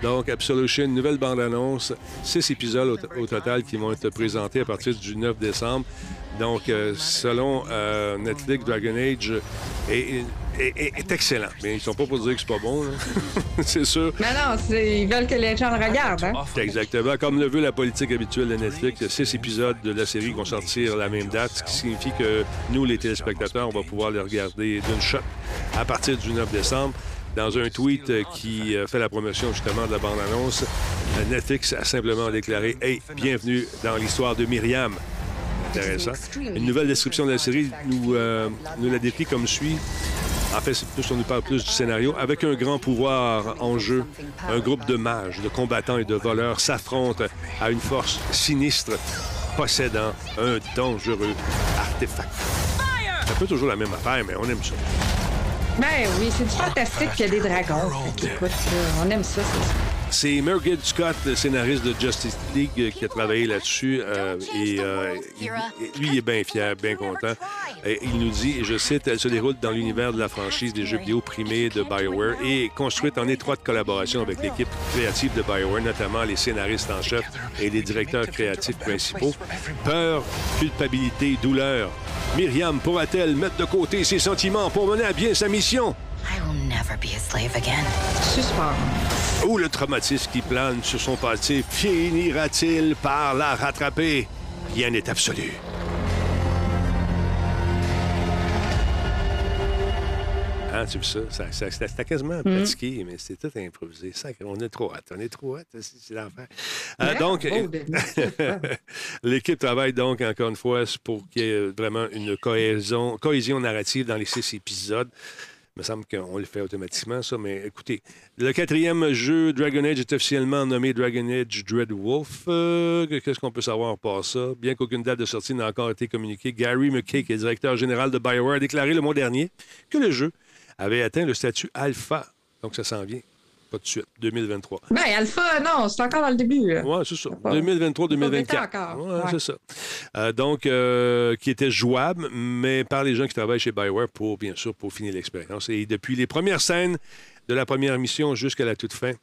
Donc, Absolution, nouvelle bande-annonce, six épisodes au, total qui vont être présentés à partir du 9 décembre. Donc, euh, selon Netflix, Dragon Age est, est, excellent. Mais ils sont pas pour dire que c'est pas bon, c'est sûr. Mais non, ils veulent que les gens le regardent. Hein? Exactement. Comme le veut la politique habituelle de Netflix, six épisodes de la série qui vont sortir la même date, ce qui signifie que nous, les téléspectateurs, on va pouvoir les regarder d'une shot à partir du 9 décembre. Dans un tweet qui euh, fait la promotion justement de la bande-annonce, Netflix a simplement déclaré Hey, bienvenue dans l'histoire de Myriam. Intéressant. Une nouvelle description de la série nous, euh, nous la décrit comme suit. En fait, c'est plus, on nous parle plus du scénario. Avec un grand pouvoir en jeu, un groupe de mages, de combattants et de voleurs s'affrontent à une force sinistre possédant un dangereux artefact. C'est un peu toujours la même affaire, mais on aime ça. Ben oui, c'est du fantastique qu'il y a des dragons. Écoute, on aime ça, c'est c'est Mergid Scott, le scénariste de Justice League, qui a travaillé là-dessus. Euh, et euh, lui, il est bien fier, bien content. Et il nous dit, je cite, elle se déroule dans l'univers de la franchise des jeux vidéo primés de BioWare et construite en étroite collaboration avec l'équipe créative de BioWare, notamment les scénaristes en chef et les directeurs créatifs principaux. Peur, culpabilité, douleur. Myriam pourra-t-elle mettre de côté ses sentiments pour mener à bien sa mission? I will never be a slave again. Ou le traumatisme qui plane sur son passé finira-t-il par la rattraper? Rien n'est absolu. Ah, tu vois ça? ça, C'était quasiment mm. pratiqué, mais c'était tout improvisé. Ça, on est trop hâte. On est trop hâte. C'est l'enfer. Euh, donc, l'équipe travaille donc, encore une fois, pour qu'il y ait vraiment une cohésion, cohésion narrative dans les six épisodes. Il me semble qu'on le fait automatiquement, ça. Mais écoutez, le quatrième jeu Dragon Age est officiellement nommé Dragon Age Dread Wolf. Euh, qu'est-ce qu'on peut savoir par ça? Bien qu'aucune date de sortie n'a encore été communiquée, Gary McKay, qui est directeur général de BioWare, a déclaré le mois dernier que le jeu avait atteint le statut alpha. Donc, ça s'en vient pas de suite. 2023. Ben, Alpha, non, c'est encore dans le début. Oui, c'est ça. 2023-2024. Oui, c'est ça. Euh, donc, euh, qui était jouable, mais par les gens qui travaillent chez BioWare pour, bien sûr, pour finir l'expérience. Et depuis les premières scènes de la première mission jusqu'à la toute fin,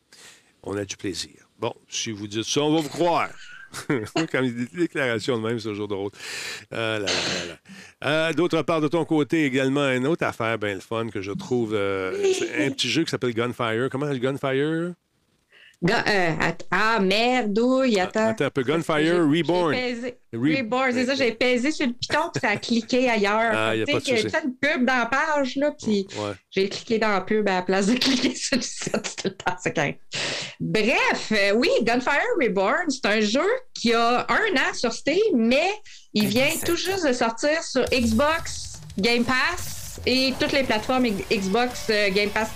on a du plaisir. Bon, si vous dites ça, on va vous croire. Quand il dit des déclarations de même, c'est toujours drôle. Euh, euh, d'autre part, de ton côté, également, une autre affaire bien le fun que je trouve. Euh, un petit jeu qui s'appelle Gunfire. Comment Gunfire? Euh, ah, merdouille, attends. Attends un peu. Gunfire Reborn. Reborn, c'est ça. J'ai pesé sur le piton, puis ça a cliqué ailleurs. Ah, il y a pas de souci. une pub dans la page, là, puis j'ai cliqué dans la pub à la place de cliquer sur le site. tout le temps, c'est Bref, euh, oui, Gunfire Reborn, c'est un jeu qui a un an sur Steam, mais il vient tout juste de sortir sur Xbox, Game Pass et toutes les plateformes Xbox, euh, Game Pass,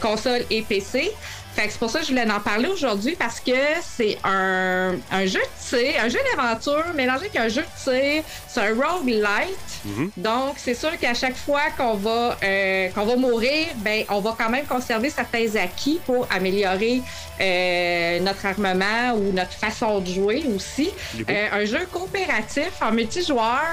console et PC c'est pour ça que je voulais en parler aujourd'hui parce que c'est un, jeu de tir, un jeu d'aventure mélangé avec un jeu de tir. C'est un roguelite. Mm Donc, c'est sûr qu'à chaque fois qu'on va, euh, qu'on va mourir, ben, on va quand même conserver certains acquis pour améliorer euh, notre armement ou notre façon de jouer aussi. Euh, un jeu coopératif en multijoueur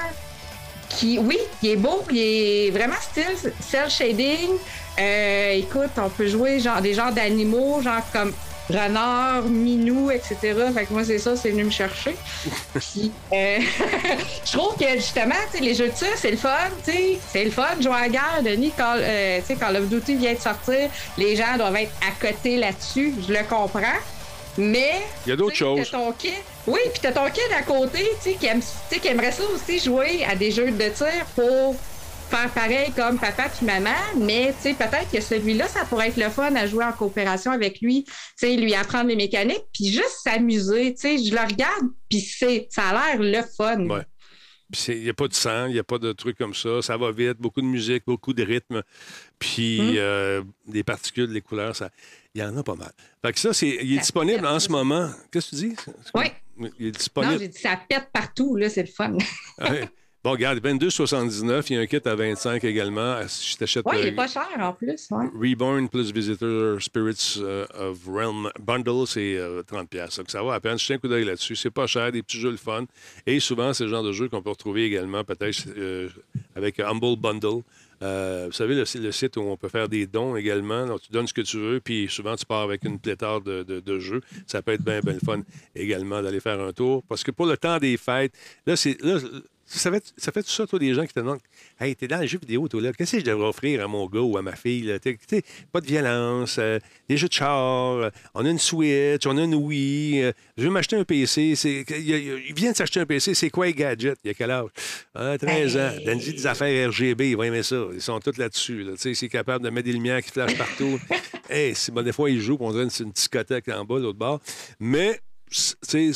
qui, oui, il est beau, il est vraiment style, cel shading. Euh, écoute, on peut jouer genre des genres d'animaux, genre comme renard, minou, etc. Fait que moi, c'est ça, c'est venu me chercher. Puis, euh, je trouve que justement, les jeux de tir, c'est le fun, c'est le fun. Jouer à la guerre, Denis, quand, euh, quand Love Duty vient de sortir, les gens doivent être à côté là-dessus. Je le comprends. Mais. Il y a d'autres choses. Oui, puis t'as ton kid à côté, tu sais, qui, qui aimerait ça aussi jouer à des jeux de tir pour faire pareil comme papa puis maman, mais tu sais, peut-être que celui-là, ça pourrait être le fun à jouer en coopération avec lui, tu sais, lui apprendre les mécaniques, puis juste s'amuser, tu sais, je le regarde, puis c'est, ça a l'air le fun. Ouais. Il n'y a pas de sang, il n'y a pas de trucs comme ça. Ça va vite, beaucoup de musique, beaucoup de rythme. Puis hum. euh, des particules, les couleurs, ça, il y en a pas mal. Fait que ça, c'est, il est disponible en ce moment. Qu'est-ce que tu dis? Oui. Il est disponible. Non, j'ai dit, ça pète partout, là, c'est le fun. Bon, regarde, 22,79. Il y a un kit à 25 également. Si je t'achète. Oui, il n'est pas cher en plus. Reborn plus Visitor Spirits euh, of Realm Bundle, c'est 30$. Euh, Donc, ça va à peine. Je tiens un coup d'œil là-dessus. C'est pas cher, des petits jeux le fun. Et souvent, c'est le genre de jeu qu'on peut retrouver également, peut-être euh, avec Humble Bundle. Vous savez, le, site où on peut faire des dons également. Donc, tu donnes ce que tu veux, puis souvent, tu pars avec une pléthore de, jeux. Ça peut être bien, bien fun également d'aller faire un tour. Parce que pour le temps des fêtes, là, c'est. Ça fait, ça fait tout ça, toi, des gens qui te demandent Hey, t'es dans les jeux vidéo, toi, là. Qu'est-ce que je devrais offrir à mon gars ou à ma fille? Là? pas de violence, euh, des jeux de char, euh, on a une Switch, on a une Wii, euh, je veux m'acheter un PC. il, vient de s'acheter un PC, c'est quoi les gadgets? Il y a quel âge? 13 ans. Donne-lui des affaires RGB, il va aimer ça. Ils sont tous là-dessus. Là. C'est capable de mettre des lumières qui flashent partout. hey, bon, des fois, il joue, on dirait une, une discothèque en bas, l'autre bord. Mais, c'est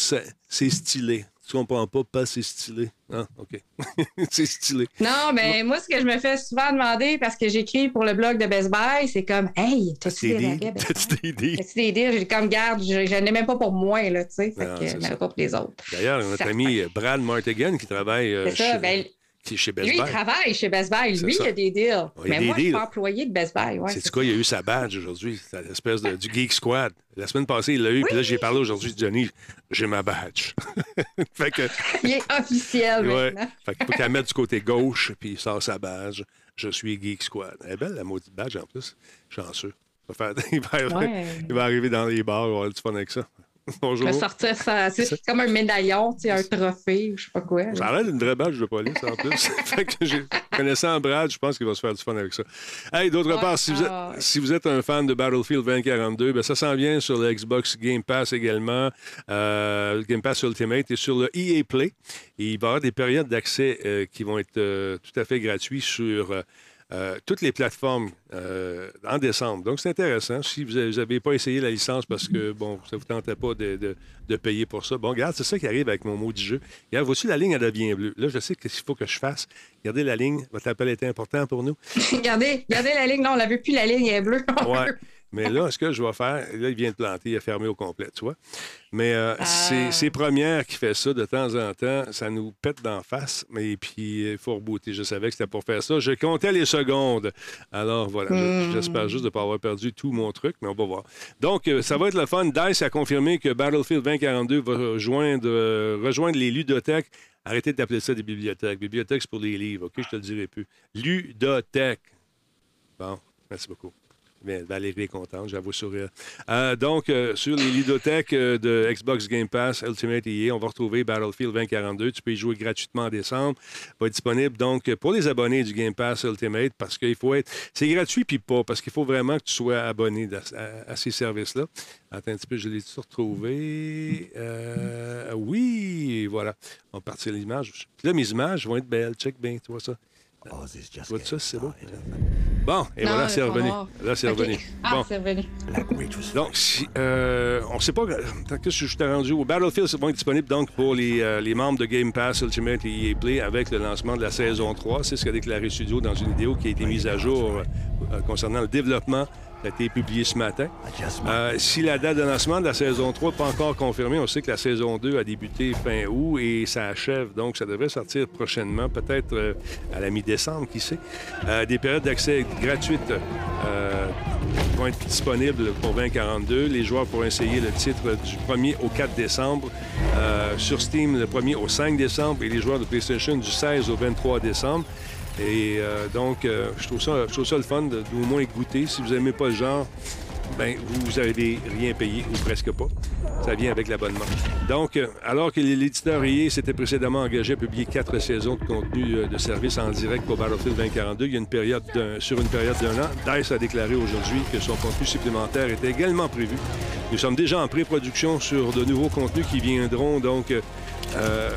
stylé. Tu comprends pas, pas c'est stylé. Ah, OK. c'est stylé. Non, mais moi, ce que je me fais souvent demander, parce que j'écris pour le blog de Best Buy, c'est comme Hey, t'as-tu des idées? T'as-tu des idées? T'as-tu des idées? J'ai comme garde, je, n'en ai même pas pour moi, là, tu sais. Fait non, que, pas pour les autres. D'ailleurs, notre ami Brad Martigan qui travaille. Euh, c'est ça, ben, chez Best lui, Buy. il travaille chez Best Buy. Lui, il a des deals. mais moi, je suis pas employé de Best Buy. Ouais, c'est quoi? Il a eu sa badge aujourd'hui. C'est l'espèce de, du Geek Squad. La semaine passée, il l'a eu. Puis là, j'ai parlé aujourd'hui. Johnny, j'ai ma badge. fait que... il est officiel ouais. maintenant. fait qu'il faut qu'elle mette du côté gauche, puis il sort sa badge. Je suis Geek Squad. Elle est belle, la maudite badge, en plus. Chanceux. Il va, faire... il, va... il va arriver dans les bars, il va avoir du fun avec ça. Bonjour. sortir ça. C'est comme un médaillon, un trophée, je sais pas quoi. Ça a l'air d'une vraie badge de police en plus. fait que j'ai... Connaissant Brad, je pense qu'il va se faire du fun avec ça. Hey, d'autre part, si vous, êtes, ah, si vous êtes un fan de Battlefield 2042, ben ça s'en vient sur le Xbox Game Pass également, euh, Game Pass Ultimate et sur le EA Play. il va y avoir des périodes d'accès euh, qui vont être euh, tout à fait gratuits sur euh, toutes les plateformes euh, en décembre. Donc, c'est intéressant. Si vous n'avez pas essayé la licence parce que, bon, ça ne vous tentait pas de, payer pour ça, bon, regarde, c'est ça qui arrive avec mon maudit jeu. Regarde, voici la ligne, elle devient bleue. Là, je sais qu'est-ce qu'il faut que je fasse. Regardez la ligne. Votre appel était important pour nous. regardez, regardez la ligne. Non, on ne vu plus, la ligne, elle est bleue. ouais. Mais là, ce que je vais faire, là, il vient de planter, il est fermé au complet, tu vois. Mais euh, c'est ah. Première qui fait ça de temps en temps. Ça nous pète d'en face, mais puis il faut rebooter. Je savais que c'était pour faire ça. Je comptais les secondes. Alors voilà, j'espère juste de ne pas avoir perdu tout mon truc, mais on va voir. Donc, euh, ça va être le fun. DICE a confirmé que Battlefield 2042 va rejoindre, euh, rejoindre les ludothèques. Arrêtez d'appeler ça des bibliothèques. Bibliothèques, c'est pour les livres, OK? Je te le dirai plus. Ludothèque. Bon, merci beaucoup. Valérie est contente, j'avoue sourire. Euh, donc, euh, sur les ludothèques euh, de Xbox Game Pass Ultimate EA, on va retrouver Battlefield 2042. Tu peux y jouer gratuitement en décembre. Va être disponible donc pour les abonnés du Game Pass Ultimate parce qu'il faut être. C'est gratuit puis pas, parce qu'il faut vraiment que tu sois abonné à, ces services-là. Attends un petit peu, je l'ai retrouvé? oui, voilà. On va partir l'image. Là, mes images vont être belles. Check bien, tu vois ça. Oh, vois ça, c'est beau? Bon, et voilà, c'est revenu. Là, c'est revenu. Ah, bon. c'est revenu. Donc, si, euh, on ne sait pas tant que je suis rendu au Battlefield, c'est bon disponible donc pour les, euh, les, membres de Game Pass Ultimate et EA Play avec le lancement de la saison 3. C'est ce qu'a déclaré Studio dans une vidéo qui a été mise à jour euh, concernant le développement Ça a été publié ce matin. Euh, si la date de lancement de la saison 3 n'est pas encore confirmée, on sait que la saison 2 a débuté fin août et ça achève. Donc, ça devrait sortir prochainement, peut-être euh, à la mi-décembre, qui sait. Euh, des périodes d'accès gratuites vont être disponibles pour 2042. Les joueurs pourront essayer le titre du 1er au 4 décembre. sur Steam, le 1er au 5 décembre et les joueurs de PlayStation du 16 au 23 décembre. Et euh, donc, euh, je, trouve ça, je trouve ça le fun de, au moins goûter. Si vous n'aimez pas le genre, ben vous n'avez rien payé ou presque pas. Ça vient avec l'abonnement. Donc, euh, alors que l'éditeur EA s'était précédemment engagé à publier quatre saisons de contenu de service en direct pour Battlefield 2042, il y a une période sur une période d'un an, DICE a déclaré aujourd'hui que son contenu supplémentaire était également prévu. Nous sommes déjà en pré-production sur de nouveaux contenus qui viendront donc euh,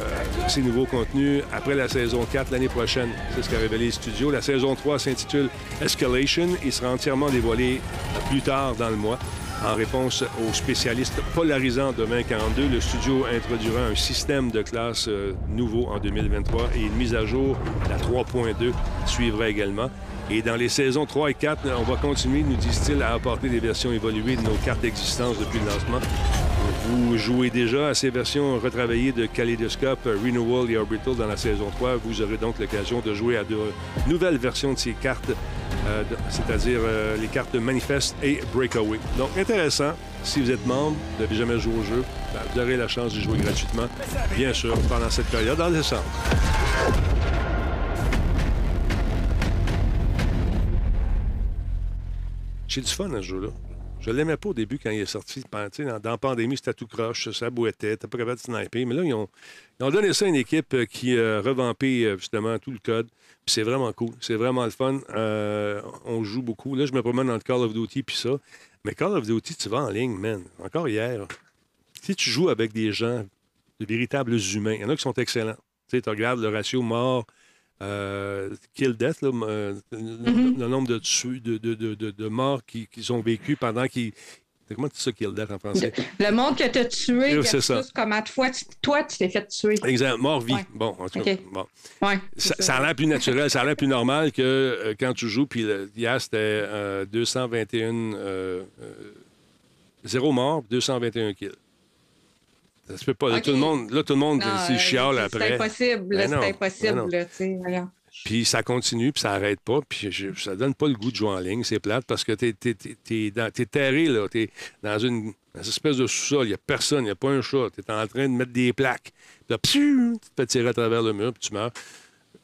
ces nouveaux contenus après la saison 4 l'année prochaine. C'est ce qu'a révélé le studio. La saison 3 s'intitule Escalation et sera entièrement dévoilée plus tard dans le mois. En réponse aux spécialistes polarisants de 2042, le studio introduira un système de classe euh, nouveau en 2023 et une mise à jour, la 3.2, suivra également. Et dans les saisons 3 et 4, on va continuer, nous disent-ils, à apporter des versions évoluées de nos cartes d'existence depuis le lancement. Vous jouez déjà à ces versions retravaillées de Kaleidoscope, Renewal et Orbital dans la saison 3. Vous aurez donc l'occasion de jouer à de nouvelles versions de ces cartes, euh, c'est-à-dire euh, les cartes Manifest et Breakaway. Donc, intéressant. Si vous êtes membre, vous n'avez jamais joué au jeu, ben, vous aurez la chance de jouer gratuitement, bien sûr, pendant cette période en décembre. J'ai du fun à ce jeu-là. Je l'aimais pas au début quand il est sorti. Dans, la pandémie, c'était tout croche, ça boitait, t'as pas capable de sniper. Mais là, ils ont, donné ça à une équipe euh, qui a revampé euh, justement tout le code. C'est vraiment cool. C'est vraiment le fun. Euh, on joue beaucoup. Là, je me promène dans le Call of Duty puis ça. Mais Call of Duty, tu vas en ligne, man. Encore hier. Si tu joues avec des gens, de véritables humains, il y en a qui sont excellents. Tu regardes le ratio mort euh, kill death, euh, mm-hmm. le, nombre de, de, de, morts qu'ils qui ont vécu pendant qu'ils. Comment tu dis ça, kill death en français? Le, monde que tu as tué, c'est ça. comment toi, toi, tu t'es fait tuer. Exact, mort-vie. Bon, en tout cas, bon. ça, a l'air plus naturel, ça a l'air plus normal que euh, quand tu joues, puis hier, c'était 221. zéro mort, 221 kills. Ça se peut pas. Là, tout le monde, là, tout le monde s'y chiale après. C'est impossible. Ben c'est impossible. Ben puis ça continue, puis ça n'arrête pas. Puis je, ça donne pas le goût de jouer en ligne. C'est plate parce que tu es, es, terré, là. Tu es dans une, espèce de sous-sol. Il n'y a personne, il n'y a pas un chat. Tu es en train de mettre des plaques. Puis là, tu te fais tirer à travers le mur, puis tu meurs.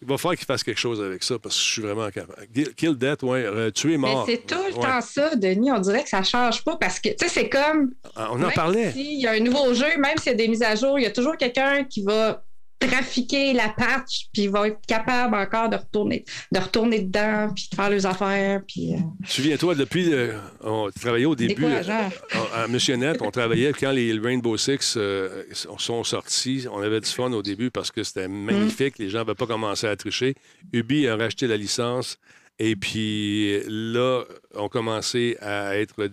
Il va falloir qu'il fasse quelque chose avec ça parce que je suis vraiment capable. Kill Death, ouais, euh, tuer mort. Mais c'est tout le temps ça, Denis. On dirait que ça change pas parce que, tu sais, c'est comme. Ah, on en parlait. S'il y a un nouveau jeu, même s'il y a des mises à jour, il y a toujours quelqu'un qui va trafiquer la patch, puis il va être capable encore de retourner, de retourner dedans, puis de faire les affaires. Puis, euh... Souviens-toi, depuis, on travaillait au début, euh, à Monsieur Net, on travaillait quand les Rainbow Six euh, sont sortis. On avait du fun au début parce que c'était magnifique. Les gens n'avaient pas commencé à tricher. Ubi a racheté la licence. Et puis là, on commençait à être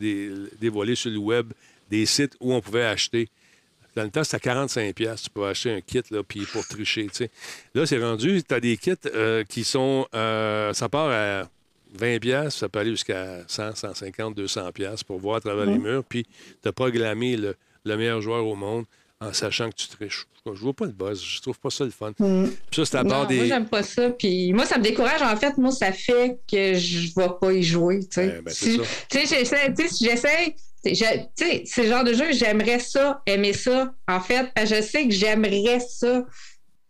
dévoilés sur le web des sites où on pouvait acheter dans le temps, c'était 45$. Tu peux acheter un kit là, puis pour tricher. Là, c'est rendu, tu as des kits euh, qui sont. Euh, ça part à 20$, ça peut aller jusqu'à 100, 150, 200$ pour voir à travers les murs. Puis tu as programmé le, meilleur joueur au monde en sachant que tu triches. Je vois pas le buzz. Je trouve pas ça le fun. Mm. ça, c'est à part des. Moi, j'aime pas ça. Puis moi, ça me décourage. En fait, moi, ça fait que je vais pas y jouer. Tu sais, ben, si, j'essaie c'est genre de jeu, j'aimerais ça, aimer ça, en fait. Je sais que j'aimerais ça,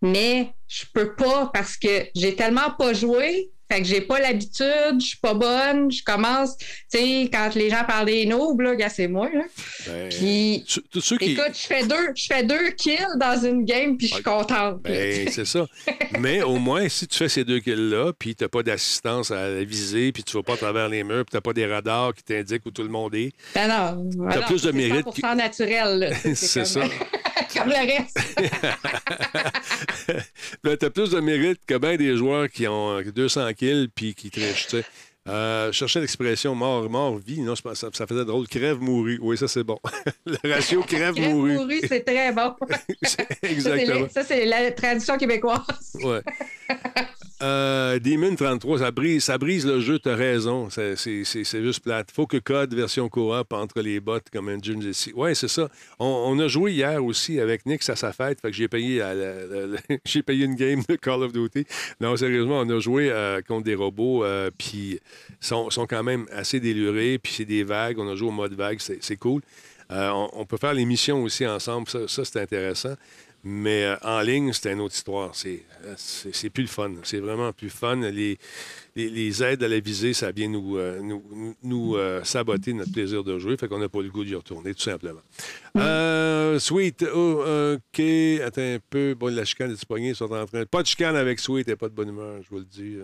mais je peux pas parce que j'ai tellement pas joué fait que j'ai pas l'habitude, je suis pas bonne, je commence, tu sais, quand les gens parlent des nobles, là, c'est moi, là. Ben, puis, écoute, je fais deux, je fais deux kills dans une game, puis je suis contente. Ben, c'est ça. Mais au moins, si tu fais ces deux kills-là, puis t'as pas d'assistance à la visée, puis tu vas pas à travers les murs, puis t'as pas des radars qui t'indiquent où tout le monde est. Ben non. T'as plus de mérite. C'est naturel, C'est ça. Comme le reste. ben, t'as plus de mérite que bien des joueurs qui ont 200 kills puis qui trichent, tu sais. Euh, je cherchais l'expression mort, mort, vie. Non, ça, ça faisait drôle. Crève, mouru. Oui, ça, c'est bon. le ratio crève, mouru. Crève, c'est très bon. Exactement. Ça, c'est la tradition québécoise. ouais. Euh, Demon 33, ça brise, le jeu, t'as raison. C'est juste plate. Faut que code version coop entre les bots comme un ici. Ouais, c'est ça. On, a joué hier aussi avec Nick à sa fête. Fait que j'ai payé, j'ai payé une game de Call of Duty. Non, sérieusement, on a joué euh, contre des robots, euh, puis sont, quand même assez délurés, puis c'est des vagues. On a joué au mode vague, c'est cool. on, peut faire les missions aussi ensemble. Ça c'est intéressant. Mais euh, en ligne, c'est une autre histoire. C'est, euh, c'est, plus le fun. C'est vraiment plus fun. Les, les, aides à la visée, ça vient nous, euh, nous, saboter notre plaisir de jouer. Fait qu'on n'a pas le goût d'y retourner, tout simplement. Sweet, oh, OK. Attends un peu. Bon, la chicane est poignée. sont en train. Pas de chicane avec Sweet et pas de bonne humeur, je vous le dis.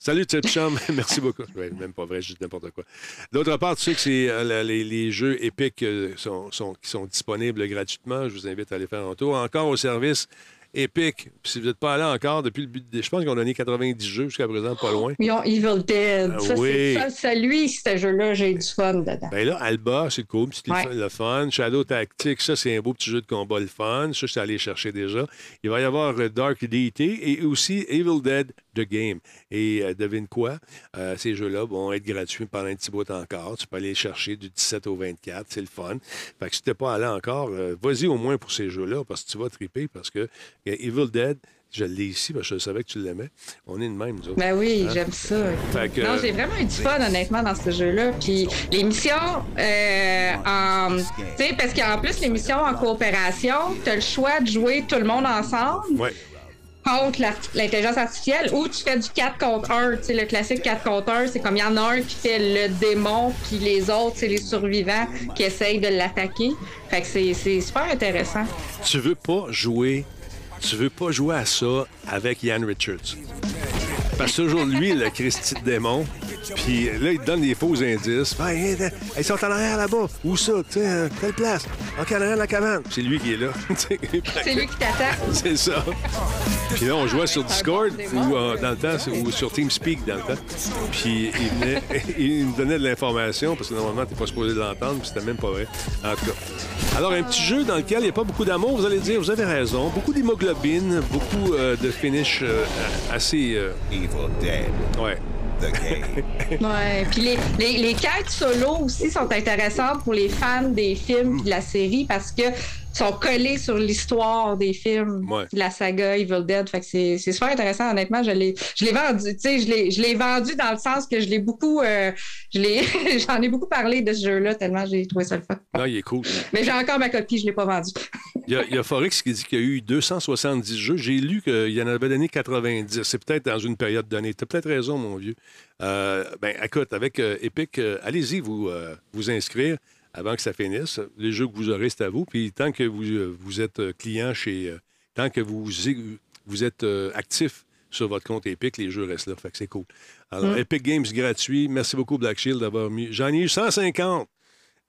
Salut, chum. Merci beaucoup. même pas vrai, je dis n'importe quoi. D'autre part, tu sais que c'est euh, les, jeux épiques euh, sont, qui sont disponibles gratuitement. Je vous invite à aller faire un tour. Encore au service épique. si vous n'êtes pas allé encore depuis le but, je pense qu'on a donné 90 jeux jusqu'à présent, pas loin. Ils ont Evil Dead. Ah ça, oui. ça, lui, ce jeu-là, j'ai du fun dedans. Ben là, Alba, c'est cool, c'est le fun. Shadow Tactics, ça, c'est un beau petit jeu de combat, le fun. Ça, je suis allé chercher déjà. Il va y avoir euh, Dark Deity et aussi Evil Dead Game. Et euh, devine quoi? Euh, ces jeux-là vont être gratuits pendant un petit bout encore. Tu peux aller les chercher du 17 au 24. C'est le fun. Fait que si tu n'es pas allé encore, vas-y au moins pour ces jeux-là parce que tu vas triper parce que Evil Dead, je l'ai ici parce que je savais que tu l'aimais. On est de même, nous autres. Ben oui, hein? j'aime ça. non, j'ai vraiment eu du fun, honnêtement, dans ce jeu-là. Puis l'émission, euh, en... tu sais, parce qu'en plus, l'émission en coopération, tu as le choix de jouer tout le monde ensemble. Contre l'intelligence artificielle ou tu fais du 4 contre 1. Tu sais, le classique 4 contre 1, c'est comme il y en a un qui fait le démon, puis les autres, c'est les survivants qui essayent de l'attaquer. Fait que c'est super intéressant. Tu veux pas jouer tu veux pas jouer à ça avec Ian Richards. Parce que aujourd'hui, le Christy de démon, puis là, il te donne des faux indices. ils sont en arrière là-bas. Où ça? Tu sais, quelle place? En arrière de la cabane. C'est lui qui est là. c'est lui qui t'attaque. C'est ça. Puis là, on jouait sur Discord ou euh, dans le temps, ou sur TeamSpeak dans le temps. Puis il, venait, il nous donnait de l'information parce que normalement, tu n'es pas supposé l'entendre, puis c'était même pas vrai. En tout cas. Alors, un petit jeu dans lequel il n'y a pas beaucoup d'amour, vous allez dire, vous avez raison. Beaucoup d'hémoglobine, beaucoup euh, de finish euh, assez. Evil Dead. Ouais. ouais, puis les, les, les quêtes solo aussi sont intéressantes pour les fans des films et de la série parce que sont collés sur l'histoire des films, de la saga Evil Dead. Fait que c'est, super intéressant, honnêtement. Je l'ai, je l'ai vendu, tu sais, je l'ai, je l'ai vendu dans le sens que je l'ai beaucoup, euh, je l'ai, j'en ai beaucoup parlé de ce jeu-là tellement j'ai trouvé ça le fun. Non, il est cool. Mais j'ai encore ma copie, je l'ai pas vendu. Il, y a, il y a Forex qui dit qu'il y a eu 270 jeux. J'ai lu qu'il y en avait donné 90. C'est peut-être dans une période donnée. Tu as peut-être raison, mon vieux. Euh, ben, écoute, avec euh, Epic, allez-y vous, vous inscrire avant que ça finisse. Les jeux que vous aurez, c'est à vous. Puis tant que vous, euh, vous êtes euh, client chez. Euh, tant que vous, vous êtes actif sur votre compte Epic, les jeux restent là. Fait que c'est cool. Alors, mm. Epic Games gratuit. Merci beaucoup, Black Shield, d'avoir mis. J'en ai eu 150.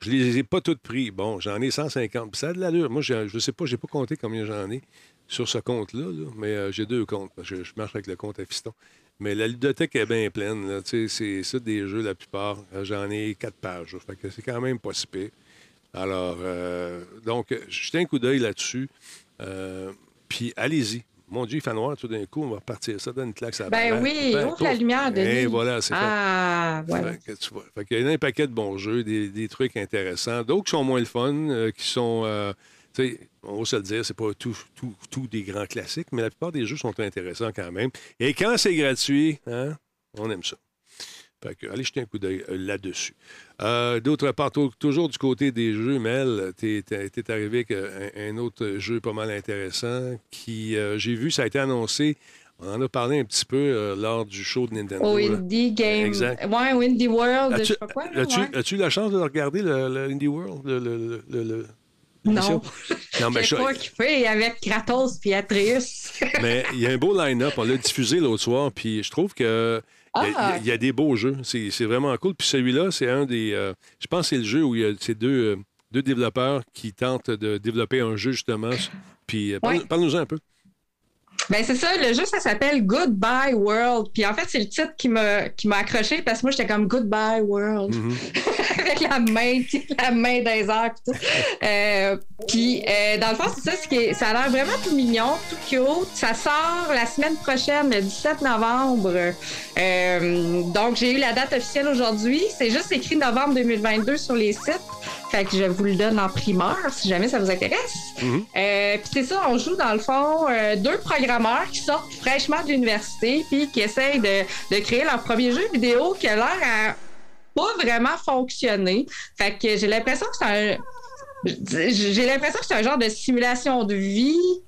Je ne les ai pas toutes pris. Bon, j'en ai 150. Puis ça a de l'allure. Moi, je ne sais pas, je n'ai pas compté combien j'en ai sur ce compte-là, mais j'ai deux comptes. je, je, marche avec le compte à fiston. Mais la ludothèque est bien pleine. C'est ça des jeux, la plupart. Euh, j'en ai quatre pages. Fait que c'est quand même pas si pire. Alors, euh, donc, jetez un coup d'œil là-dessus. Euh, puis allez-y. Mon Dieu, il fait noir tout d'un coup, on va repartir. Ça donne une claque, ça Ben oui, ben, ouvre la lumière de Et voilà, c'est Ah, voilà. Fait, tu vois. fait qu'il y a un paquet de bons jeux, des, des trucs intéressants. D'autres qui sont moins le fun, qui sont on va se le dire, c'est pas tout, tout, des grands classiques, mais la plupart des jeux sont intéressants quand même. Et quand c'est gratuit, hein, on aime ça. Allez jeter un coup d'œil euh, là-dessus. Euh, d'autre part, toujours du côté des jeux, Mel, tu es, arrivé avec euh, un, autre jeu pas mal intéressant qui, j'ai vu, ça a été annoncé. On en a parlé un petit peu lors du show de Nintendo. Au Indie Game. Exact. Ouais, Indie World, je sais pas quoi. As-tu eu la chance de regarder le, Indie World, le, non. non mais je pas occupé avec Kratos puis Atreus. mais il y a un beau line-up. On l'a diffusé l'autre soir, puis je trouve que. Il y, a, des beaux jeux. C'est vraiment cool. Puis celui-là, c'est un des. Euh, je pense que c'est le jeu où il y a ces deux, euh, deux développeurs qui tentent de développer un jeu, justement. Puis euh, parle-nous-en un peu. Ben c'est ça, le jeu, ça s'appelle Goodbye World. Puis en fait, c'est le titre qui m'a qui m'a accroché parce que moi, j'étais comme Goodbye World. Mm-hmm. Avec la main, la main des airs. Puis, euh, puis euh, dans le fond, c'est ça, ce qui ça a l'air vraiment tout mignon, tout cute. Ça sort la semaine prochaine, le 17 novembre. Euh, donc, j'ai eu la date officielle aujourd'hui. C'est juste écrit novembre 2022 sur les sites. Fait que je vous le donne en primeur si jamais ça vous intéresse. Mm-hmm. euh, puis c'est ça, on joue dans le fond euh, deux programmeurs qui sortent fraîchement de l'université puis qui essayent de, de, créer leur premier jeu vidéo qui a l'air à pas vraiment fonctionner. Fait que j'ai l'impression que c'est un j'ai l'impression que c'est un genre de simulation de vie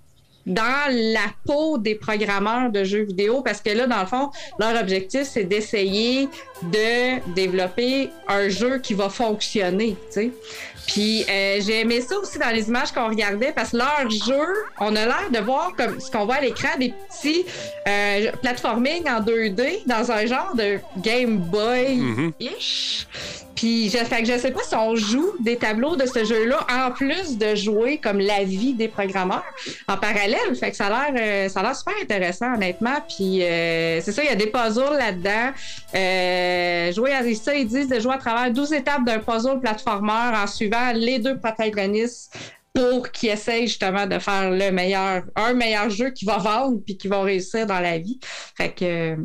dans la peau des programmeurs de jeux vidéo parce que là, dans le fond, leur objectif, c'est d'essayer de développer un jeu qui va fonctionner, tu sais. Puis euh, j'ai aimé ça aussi dans les images qu'on regardait parce que leur jeu, on a l'air de voir comme ce qu'on voit à l'écran, des petits euh, platforming en 2D dans un genre de Game Boy-ish. Puis je, fait que je sais pas si on joue des tableaux de ce jeu-là en plus de jouer comme la vie des programmeurs en parallèle. Fait que ça a l'air euh, ça a l'air super intéressant honnêtement. Puis euh, c'est ça, il y a des puzzles là-dedans. Euh, jouer à ça, ils disent de jouer à travers 12 étapes d'un puzzle platformer en suivant les deux protagonistes pour qu'ils essayent justement de faire le meilleur, un meilleur jeu qui va vendre puis qui va réussir dans la vie. Fait que,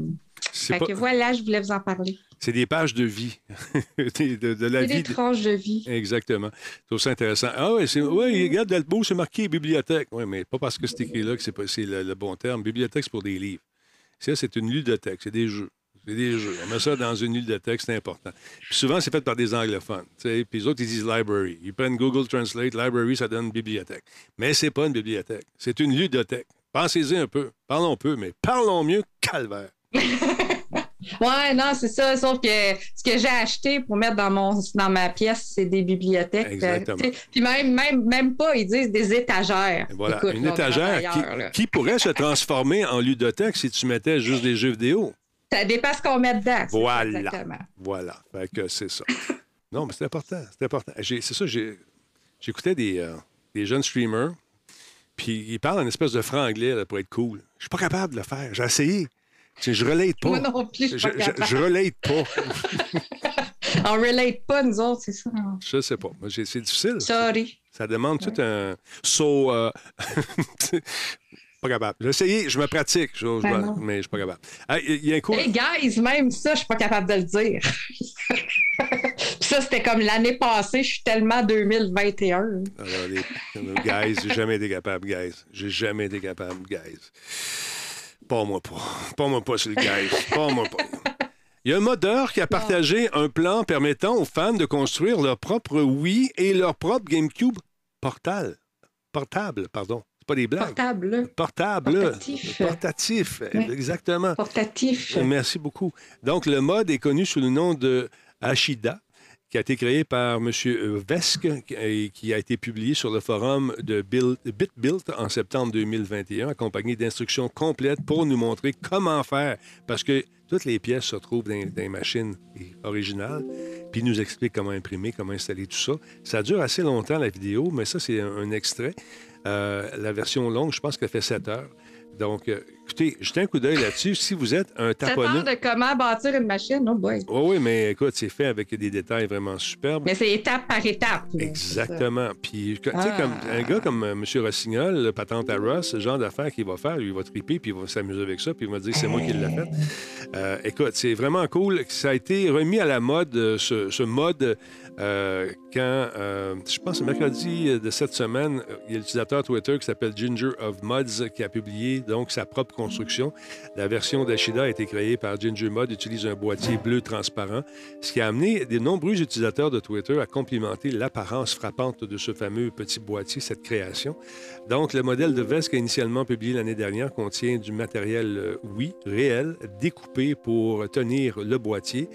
fait que voilà, je voulais vous en parler. C'est des pages de vie. de, de, la vie. des tranches de vie. Exactement. C'est aussi intéressant. Ah oui, ouais, regarde, Delbo, c'est marqué bibliothèque. Oui, mais pas parce que c'est écrit là que c'est le, le, bon terme. Bibliothèque, c'est pour des livres. Ça, c'est une ludothèque, c'est des jeux. C'est des jeux. On met ça dans une ludothèque, c'est important. Puis souvent, c'est fait par des anglophones. Puis les autres, ils disent library. Ils prennent Google Translate. Library, ça donne bibliothèque. Mais c'est pas une bibliothèque. C'est une ludothèque. Pensez-y un peu. Parlons peu, mais parlons mieux, calvaire. Ouais, non, c'est ça. Sauf que ce que j'ai acheté pour mettre dans mon dans ma pièce, c'est des bibliothèques. Exactement. Puis même, même, même pas, ils disent des étagères. voilà, une étagère qui, pourrait se transformer en ludothèque si tu mettais juste des jeux vidéo. Ça dépend ce qu'on met dedans. Voilà. Exactement. Voilà. Fait que c'est ça. non, mais c'est important. C'est important. C'est ça, j'écoutais des, euh, des jeunes streamers, puis ils parlent en espèce de franglais pour être cool. Je suis pas capable de le faire. J'ai essayé. Je relate pas. Moi non plus, je, je, je relate pas. On relate pas, nous autres, c'est ça. Je sais pas. C'est difficile. Sorry. Ça demande tout un. Euh... pas capable. J'ai essayé, je me pratique, je, ben mais je suis pas capable. Il y a un coup. Hey guys, même ça, je suis pas capable de le dire. ça, c'était comme l'année passée, je suis tellement 2021. Alors, les, guys, j'ai jamais été capable, guys. J'ai jamais été capable, guys. Pas moi pas. Pas moi pas sur le gaz. Pas moi pas. Il y a un modeur qui a partagé un plan permettant aux fans de construire leur propre Wii et leur propre GameCube portable. Portable, pardon. Pas des blagues. Portable. Portable. Portatif. Portatif, exactement. Portatif. Merci beaucoup. Donc, le mode est connu sous le nom de Ashida qui a été créé par M. Vesque et qui a été publié sur le forum de BitBuilt en septembre 2021, accompagné d'instructions complètes pour nous montrer comment faire, parce que toutes les pièces se trouvent dans, les machines originales, puis nous explique comment imprimer, comment installer tout ça. Ça dure assez longtemps, la vidéo, mais ça, c'est un, extrait. Euh, la version longue, je pense qu'elle fait 7 heures. Donc, euh, écoutez, jetez un coup d'œil là-dessus. Si vous êtes un taponneux... de comment bâtir une machine, oh boy. Oui, oui, mais écoute, c'est fait avec des détails vraiment superbes. Mais c'est étape par étape. Exactement. Puis, tu sais, ah. comme un gars comme euh, M. Rossignol, le patente à Ross, ce genre d'affaires qu'il va faire, lui, il va triper, puis il va s'amuser avec ça, puis il va dire c'est moi qui l'ai fait. Euh, écoute, c'est vraiment cool. Ça a été remis à la mode, ce, ce mode euh, quand, euh, je pense, mercredi de cette semaine, il y a l'utilisateur Twitter qui s'appelle Ginger of Mods qui a publié donc sa propre construction. La version d'Ashida a été créée par Ginger Mod, utilise un boîtier bleu transparent, ce qui a amené de nombreux utilisateurs de Twitter à complimenter l'apparence frappante de ce fameux petit boîtier, cette création. Donc, le modèle de veste initialement publié l'année dernière contient du matériel, euh, oui, réel, découpé pour tenir le boîtier,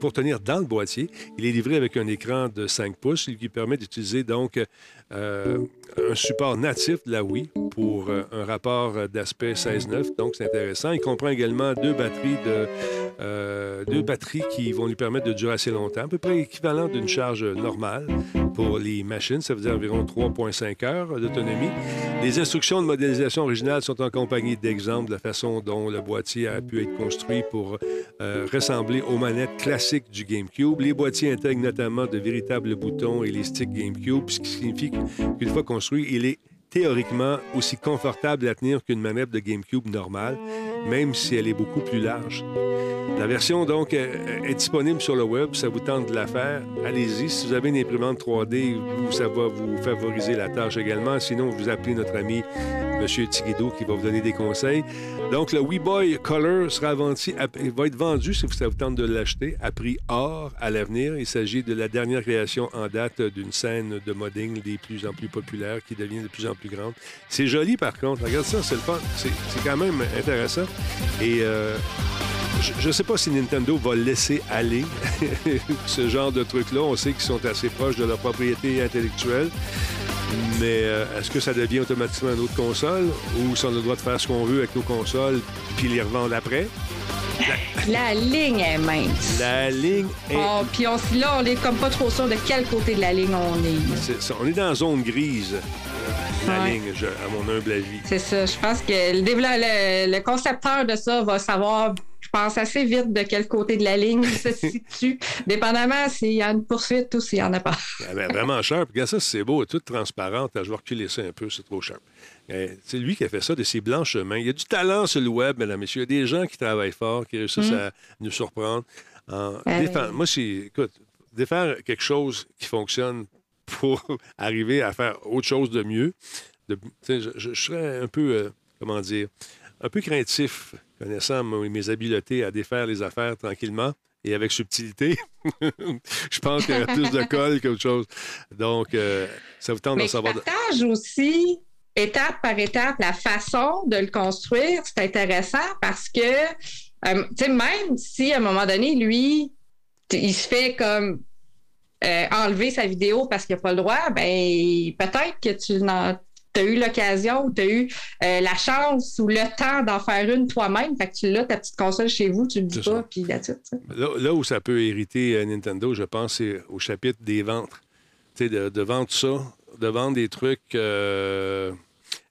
pour tenir dans le boîtier. Il est avec un écran de 5 pouces, qui permet d'utiliser donc un support natif de la Wii pour euh, un rapport d'aspect 16.9, donc c'est intéressant. Il comprend également deux batteries de euh, deux batteries qui vont lui permettre de durer assez longtemps, à peu près équivalent d'une charge normale pour les machines. Ça veut dire environ 3,5 heures d'autonomie. Les instructions de modélisation originale sont accompagnées d'exemples de la façon dont le boîtier a pu être construit pour euh, ressembler aux manettes classiques du GameCube. Les boîtiers intègrent notamment de véritables boutons et les sticks GameCube, ce qui signifie qu'une fois construit, il est théoriquement aussi confortable à tenir qu'une manette de GameCube normale, même si elle est beaucoup plus large. La version, donc, est disponible sur le web. Ça vous tente de la faire, allez-y. Si vous avez une imprimante 3D, ça va vous favoriser la tâche également. Sinon, vous appelez notre ami M. Tiguido qui va vous donner des conseils. Donc, le Wii Boy Color sera vendu, va être vendu, si ça vous tente de l'acheter, à prix or à l'avenir. Il s'agit de la dernière création en date d'une scène de modding des plus en plus populaires qui devient de plus en plus grande. C'est joli, par contre. Regarde ça, c'est le fun. C'est quand même intéressant. Et... Euh, je ne sais pas si Nintendo va laisser aller ce genre de trucs-là. On sait qu'ils sont assez proches de leur propriété intellectuelle. Mais euh, est-ce que ça devient automatiquement une autre console? Ou si on a le droit de faire ce qu'on veut avec nos consoles puis les revendre après? La, ligne est mince. La ligne est. Oh, puis là, on est comme pas trop sûr de quel côté de la ligne on est. On est dans la zone grise la ligne, à mon humble avis. C'est ça. Je pense que le, le, concepteur de ça va savoir je pense assez vite de quel côté de la ligne il se situe, dépendamment s'il y a une poursuite ou s'il n'y en a pas. Ah, ben, vraiment cher. Regarde ça, c'est beau, tout transparent. Je vais reculer ça un peu, c'est trop cher. Eh, c'est lui qui a fait ça de ses blanches mains. Il y a du talent sur le web, mesdames, messieurs. Il y a des gens qui travaillent fort, qui réussissent mm. à nous surprendre. En Moi, c'est, écoute, défaire quelque chose qui fonctionne pour arriver à faire autre chose de mieux. je, serais un peu, euh, comment dire, un peu craintif, connaissant mes habiletés à défaire les affaires tranquillement et avec subtilité. je pense qu'il y a plus de colle qu'autre chose. Donc, euh, ça vous tente de savoir. partage aussi, étape par étape, la façon de le construire. C'est intéressant parce que, euh, tu sais, même si à un moment donné, lui, il se fait comme euh, enlever sa vidéo parce qu'il n'a pas le droit, ben peut-être que tu as eu l'occasion ou tu as eu euh, la chance ou le temps d'en faire une toi-même. Fait que tu l'as, ta petite console chez vous, tu le dis pas, puis là, là, où ça peut hériter euh, Nintendo, je pense, c'est au chapitre des ventes. Tu sais, de, de, vendre ça, de vendre des trucs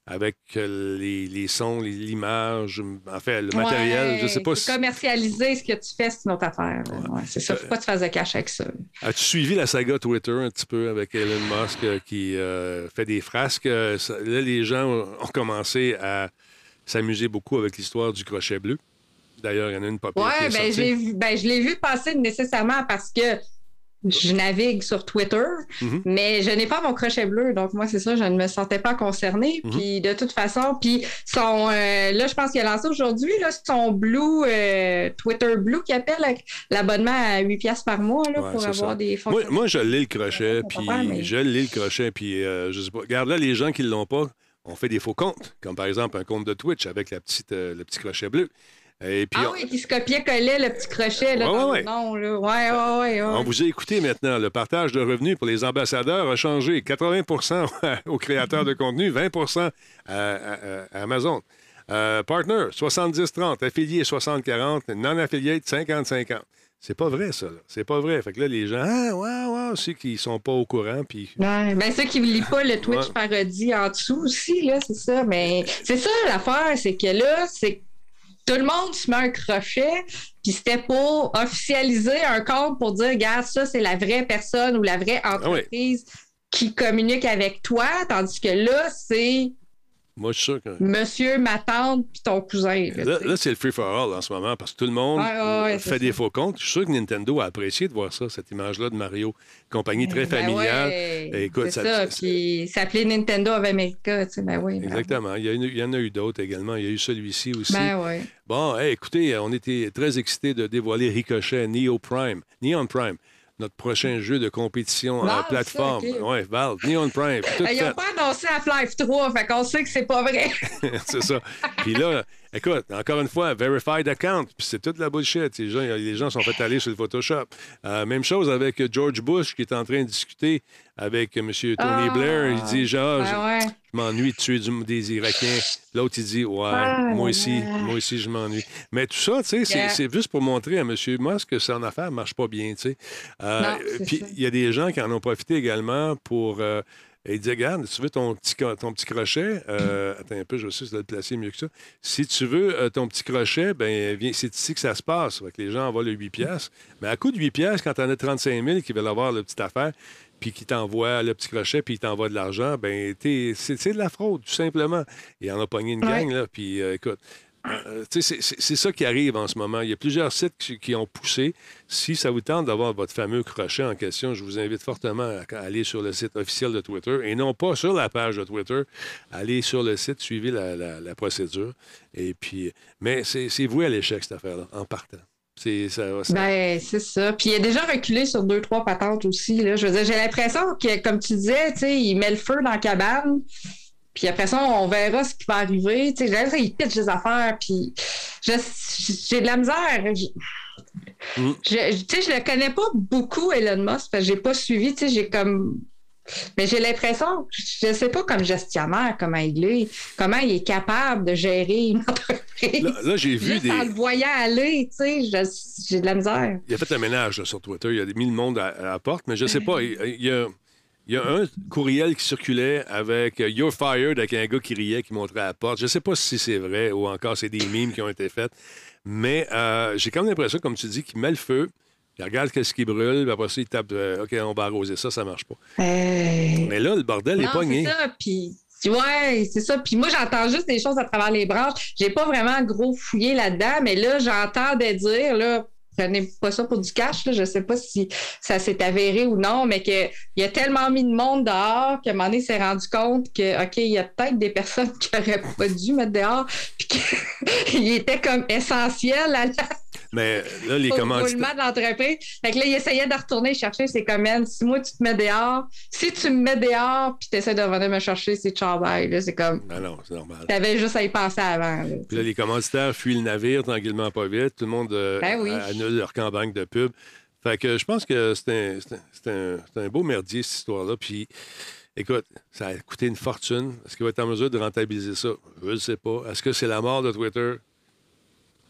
avec euh, les, sons, l'image, en fait, le matériel. Je sais pas si. Commercialiser ce que tu fais, c'est une autre affaire. c'est ça. Faut pas te faire de cash avec ça. As-tu suivi la saga Twitter un petit peu avec Elon Musk euh, qui euh, fait des frasques? là, les gens ont commencé à s'amuser beaucoup avec l'histoire du crochet bleu. D'ailleurs, il y en a une papier. Oui, ben, ben, je l'ai vu passer nécessairement parce que je navigue sur Twitter, mhm. mais je n'ai pas mon crochet bleu. Donc, moi, c'est ça, je ne me sentais pas concernée. Mhm. Puis, de toute façon, puis son, euh, là, je pense qu'il a lancé aujourd'hui, son Blue, euh, Twitter Blue, qui appelle l'abonnement à 8 piastres par mois là, pour avoir des fonctions. Moi, je l'ai le crochet, puis je l'ai le crochet, puis euh, je sais pas. Regarde là, les gens qui ne l'ont pas, on fait des faux comptes, comme par exemple un compte de Twitch avec la petite, le petit crochet bleu ah oui, qui se copiait-collait le petit crochet là, ouais, dans ouais. le Ouais, ouais, ouais, On vous a écouté maintenant. Le partage de revenus pour les ambassadeurs a changé. 80% aux créateurs de contenu, 20 à, Amazon. Euh, partner, 70-30. Affilié, 60-40. Non-affilié, 50-50. C'est pas vrai, ça. C'est pas vrai. Fait que là, les gens, ah, ouais, ouais, ceux qui sont pas au courant. Puis... Ouais, ben, ceux qui ne lisent pas le Twitch parodie en dessous aussi, là, c'est ça. Mais c'est ça l'affaire, c'est que là, c'est tout le monde se met un crochet, puis c'était pour officialiser un compte pour dire, regarde, ça, c'est la vraie personne ou la vraie ah entreprise qui communique avec toi, tandis que là, c'est moi, je suis sûr que. Monsieur, ma tante, puis ton cousin. Là, c'est le free-for-all en ce moment parce que tout le monde fait des faux comptes. Je suis sûr que Nintendo a apprécié de voir ça, cette image-là de Mario. Compagnie très ben familiale. Écoute, ça. ça puis s'appelait Nintendo of America. Tu sais, ben oui, ben Exactement. Il, y en a eu d'autres également. Il y a eu celui-ci aussi. Ben. Bon, écoutez, on était très excités de dévoiler Ricochet Neo Prime. Neon Prime notre prochain jeu de compétition en plateforme. Oui, Valve, Neon Prime. Ils n'ont pas annoncé Half-Life 3, fait qu'on sait que c'est pas vrai. c'est ça. Puis là, Écoute, encore une fois, verified account, puis c'est toute la bullshit. Les gens, les gens sont fait aller sur le Photoshop. Euh, même chose avec George Bush qui est en train de discuter avec M. Tony ah. Blair. Il dit genre, ben je, m'ennuie de tuer des Irakiens. L'autre, il dit, ouais, ah, moi aussi, moi aussi, je m'ennuie. Mais tout ça, tu sais, c'est juste pour montrer à M. Musk que son affaire ne marche pas bien, tu sais. Euh, puis il y a des gens qui en ont profité également pour. Euh, et il dit Regarde, si tu veux ton petit, ton petit crochet, euh, attends un peu, je vais essayer de le placer mieux que ça. Si tu veux euh, ton petit crochet, ben c'est ici que ça se passe. que les gens envoient le 8 pièces. Mais à coup de 8 pièces, quand tu en as 35 000 qui veulent avoir la petite affaire, puis qui t'envoie le petit crochet, puis il t'envoie de l'argent, ben c'est de la fraude, tout simplement. Il en a pogné une gang, là, puis euh, écoute, euh, c'est ça qui arrive en ce moment. Il y a plusieurs sites qui, ont poussé. Si ça vous tente d'avoir votre fameux crochet en question, je vous invite fortement à aller sur le site officiel de Twitter et non pas sur la page de Twitter. Allez sur le site, suivez la, procédure. Et puis, mais c'est voué à l'échec, cette affaire-là, en partant. C'est ça, Ben, c'est ça. Puis il a déjà reculé sur deux, trois patentes aussi. Là. Je j'ai l'impression que, comme tu disais, il met le feu dans la cabane. Puis après ça, on verra ce qui va arriver. Tu sais, il pitch des affaires, puis j'ai de la misère. Mm. Je, tu sais, je le connais pas beaucoup, Elon Musk, parce que j'ai pas suivi, tu sais, j'ai comme... Mais j'ai l'impression, je sais pas comme gestionnaire comment il est, comment il est capable de gérer une entreprise. Là, j'ai vu des... En le voyant aller, tu sais, j'ai de la misère. Il a fait un ménage sur Twitter, il a mis le monde à, la porte, mais je sais pas, il y a il y a un courriel qui circulait avec euh, You're fired avec un gars qui riait, qui montrait à la porte. Je ne sais pas si c'est vrai ou encore c'est des mimes qui ont été faites, mais euh, j'ai quand même l'impression, comme tu dis, qu'il met le feu. Il regarde ce qui brûle, puis après ça, il tape euh, OK, on va arroser ça, ça marche pas. Mais là, le bordel est pogné. C'est ça, puis. Ouais, c'est ça. Puis moi, j'entends juste des choses à travers les branches. J'ai pas vraiment gros fouillé là-dedans, mais là, j'entends des dire, là, prenez pas ça pour du cash. Là. Je sais pas si ça s'est avéré ou non, mais qu'il a tellement mis de monde dehors qu'à un moment donné, s'est rendu compte que, OK, il y a peut-être des personnes qui n'auraient pas dû mettre dehors, puis qu'il était comme essentiel à la mais là, les commanditaires. de l'entreprise. Fait que là, il essayait de retourner chercher ses commandes. Si moi, tu te mets dehors, si tu me mets dehors, puis tu essaies de venir me chercher, c'est là C'est comme. Ah non, c'est normal. Tu avais juste à y penser avant. puis là, les commanditaires fuient le navire tranquillement, pas vite. Tout le monde euh, ben annule leur campagne de pub. Fait que je pense que c'est un, un, beau merdier, cette histoire-là. Puis. Écoute, ça a coûté une fortune. Est-ce qu'il va être en mesure de rentabiliser ça? Je ne sais pas. Est-ce que c'est la mort de Twitter?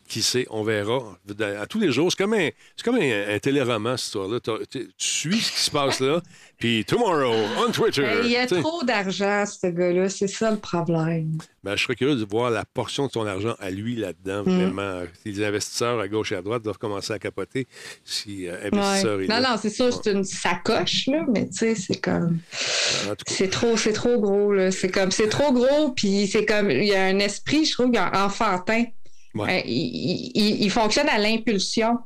Qui sait, on verra. À tous les jours, c'est comme un, c'est comme un, téléroman, cette histoire-là. Tu suis ce qui se passe là, puis tomorrow, on Twitter. Il y a trop d'argent, ce gars-là. C'est ça le problème. Ben, je serais curieux de voir la portion de son argent à lui là-dedans, mm. vraiment. Les investisseurs à gauche et à droite doivent commencer à capoter si euh, investisseurs... Non, non, c'est sûr, c'est une sacoche, là, mais tu sais, c'est comme... C'est trop, c'est trop gros, là. C'est comme, c'est trop gros, puis c'est comme, il y a un esprit, je trouve, enfantin euh, il, fonctionne à l'impulsion.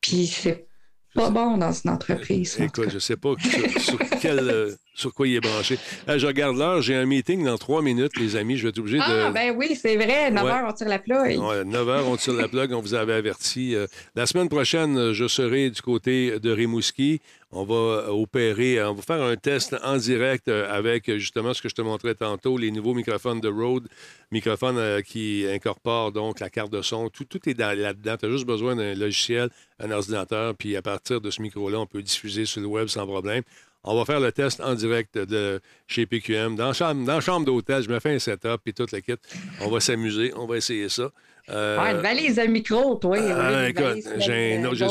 Puis c'est pas bon dans une entreprise. Écoute, je sais pas sur, euh, sur, quoi il est branché. Euh, je regarde l'heure, j'ai un meeting dans trois minutes, les amis. Je vais être obligé de. Ah, ben oui, c'est vrai. 9 h, on tire la plug. 9 h, on tire la plug. On vous avait averti. la semaine prochaine, je serai du côté de Rimouski. On va opérer, on va faire un test en direct avec justement ce que je te montrais tantôt, les nouveaux microphones de Rode, microphones euh, qui incorporent donc la carte de son. Tout, tout est là-dedans. Tu as juste besoin d'un logiciel, un ordinateur, puis à partir de ce micro-là, on peut diffuser sur le web sans problème. On va faire le test en direct de chez PQM. Dans la chambre, chambre d'hôtel, je me fais un setup et toute la kit. On va s'amuser, on va essayer ça. Euh, une valise à micro, toi. Ah, écoute, j'ai un autre.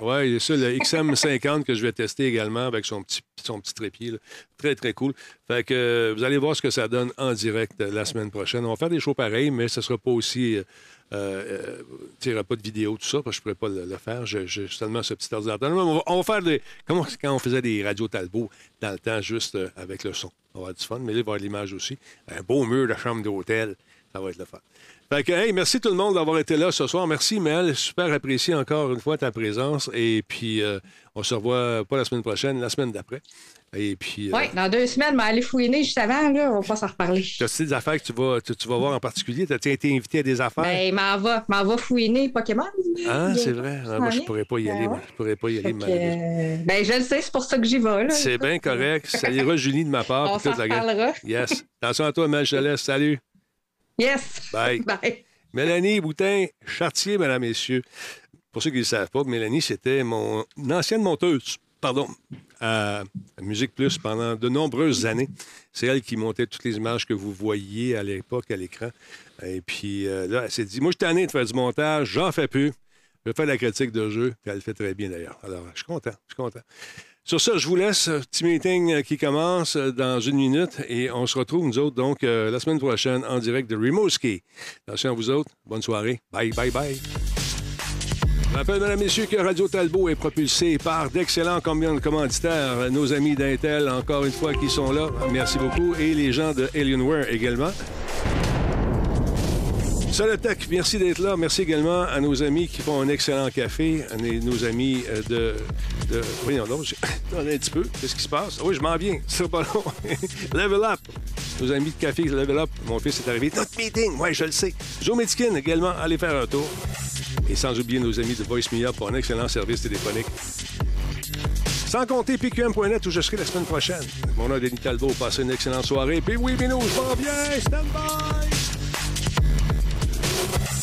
Oui, ça, le XM50 que je vais tester également avec son petit, son petit trépied. Très, très cool. Fait que euh, vous allez voir ce que ça donne en direct euh, la semaine prochaine. On va faire des shows pareils, mais ce ne sera pas aussi. Euh, il n'y aura pas de vidéo, tout ça, parce que je ne pourrais pas le, faire. J'ai seulement ce petit ordinateur. On va, on va, faire des. Comment quand on faisait des radios Talbot dans le temps, juste avec le son. On va avoir du fun, mais là, il va y avoir l'image aussi. Un beau mur de chambre d'hôtel. Ça va être le fun. Fait que, hey, merci tout le monde d'avoir été là ce soir. Merci, Mel. Super apprécié encore une fois ta présence. Et puis, euh, on se revoit pas la semaine prochaine, la semaine d'après. Et puis. Euh, oui, dans deux semaines, mais aller fouiner juste avant, là, on va pas s'en reparler. As-tu des affaires que tu vas, tu, vas voir en particulier? As-tu été invité à des affaires? Ben, m'en va, m'en va fouiner Pokémon. Ah, c'est vrai. Ah, moi, je pourrais pas y ben aller. moi. Je pourrais pas y aller, Ben, je le sais, c'est pour ça que j'y vais, C'est bien correct. Ça ira, Julie, de ma part. on s'en la Yes. Attention à toi, Mel, je te laisse. Salut. Yes. Bye. Bye. Mélanie Boutin, Chartier, mesdames, messieurs. Pour ceux qui ne le savent pas, Mélanie, c'était mon ancienne monteuse, pardon, à Musique Plus pendant de nombreuses années. C'est elle qui montait toutes les images que vous voyiez à l'époque à l'écran. Et puis euh, là, elle s'est dit, moi, je suis tanné de faire du montage, j'en fais plus. Je faire la critique de jeu, puis elle le fait très bien d'ailleurs. Alors, je suis content, je suis content. Sur ça, je vous laisse. Petit meeting qui commence dans une minute et on se retrouve, nous autres, donc, euh, la semaine prochaine en direct de Rimouski. Attention à vous autres. Bonne soirée. Bye, bye, bye. Je rappelle, mesdames messieurs, que Radio Talbot est propulsé par d'excellents commanditaires, nos amis d'Intel, encore une fois, qui sont là. Merci beaucoup. Et les gens de Alienware également. Solotech, merci d'être là. Merci également à nos amis qui font un excellent café, à nos amis euh, de. de... Voyons donc, un petit peu. Qu'est-ce qui se passe? Oui, je m'en viens. C'est pas long. Level Up. Nos amis de café Level Up. Mon fils est arrivé. Notre meeting, oui, je le sais. Joe Medkin également, allez faire un tour. Et sans oublier nos amis de Voice Me Up pour un excellent service téléphonique. Sans compter PQM.net où je serai la semaine prochaine. Mon nom est Denis Talbot. Passez une excellente soirée. Puis oui, Minou, je m'en viens. Stand by! Thank you.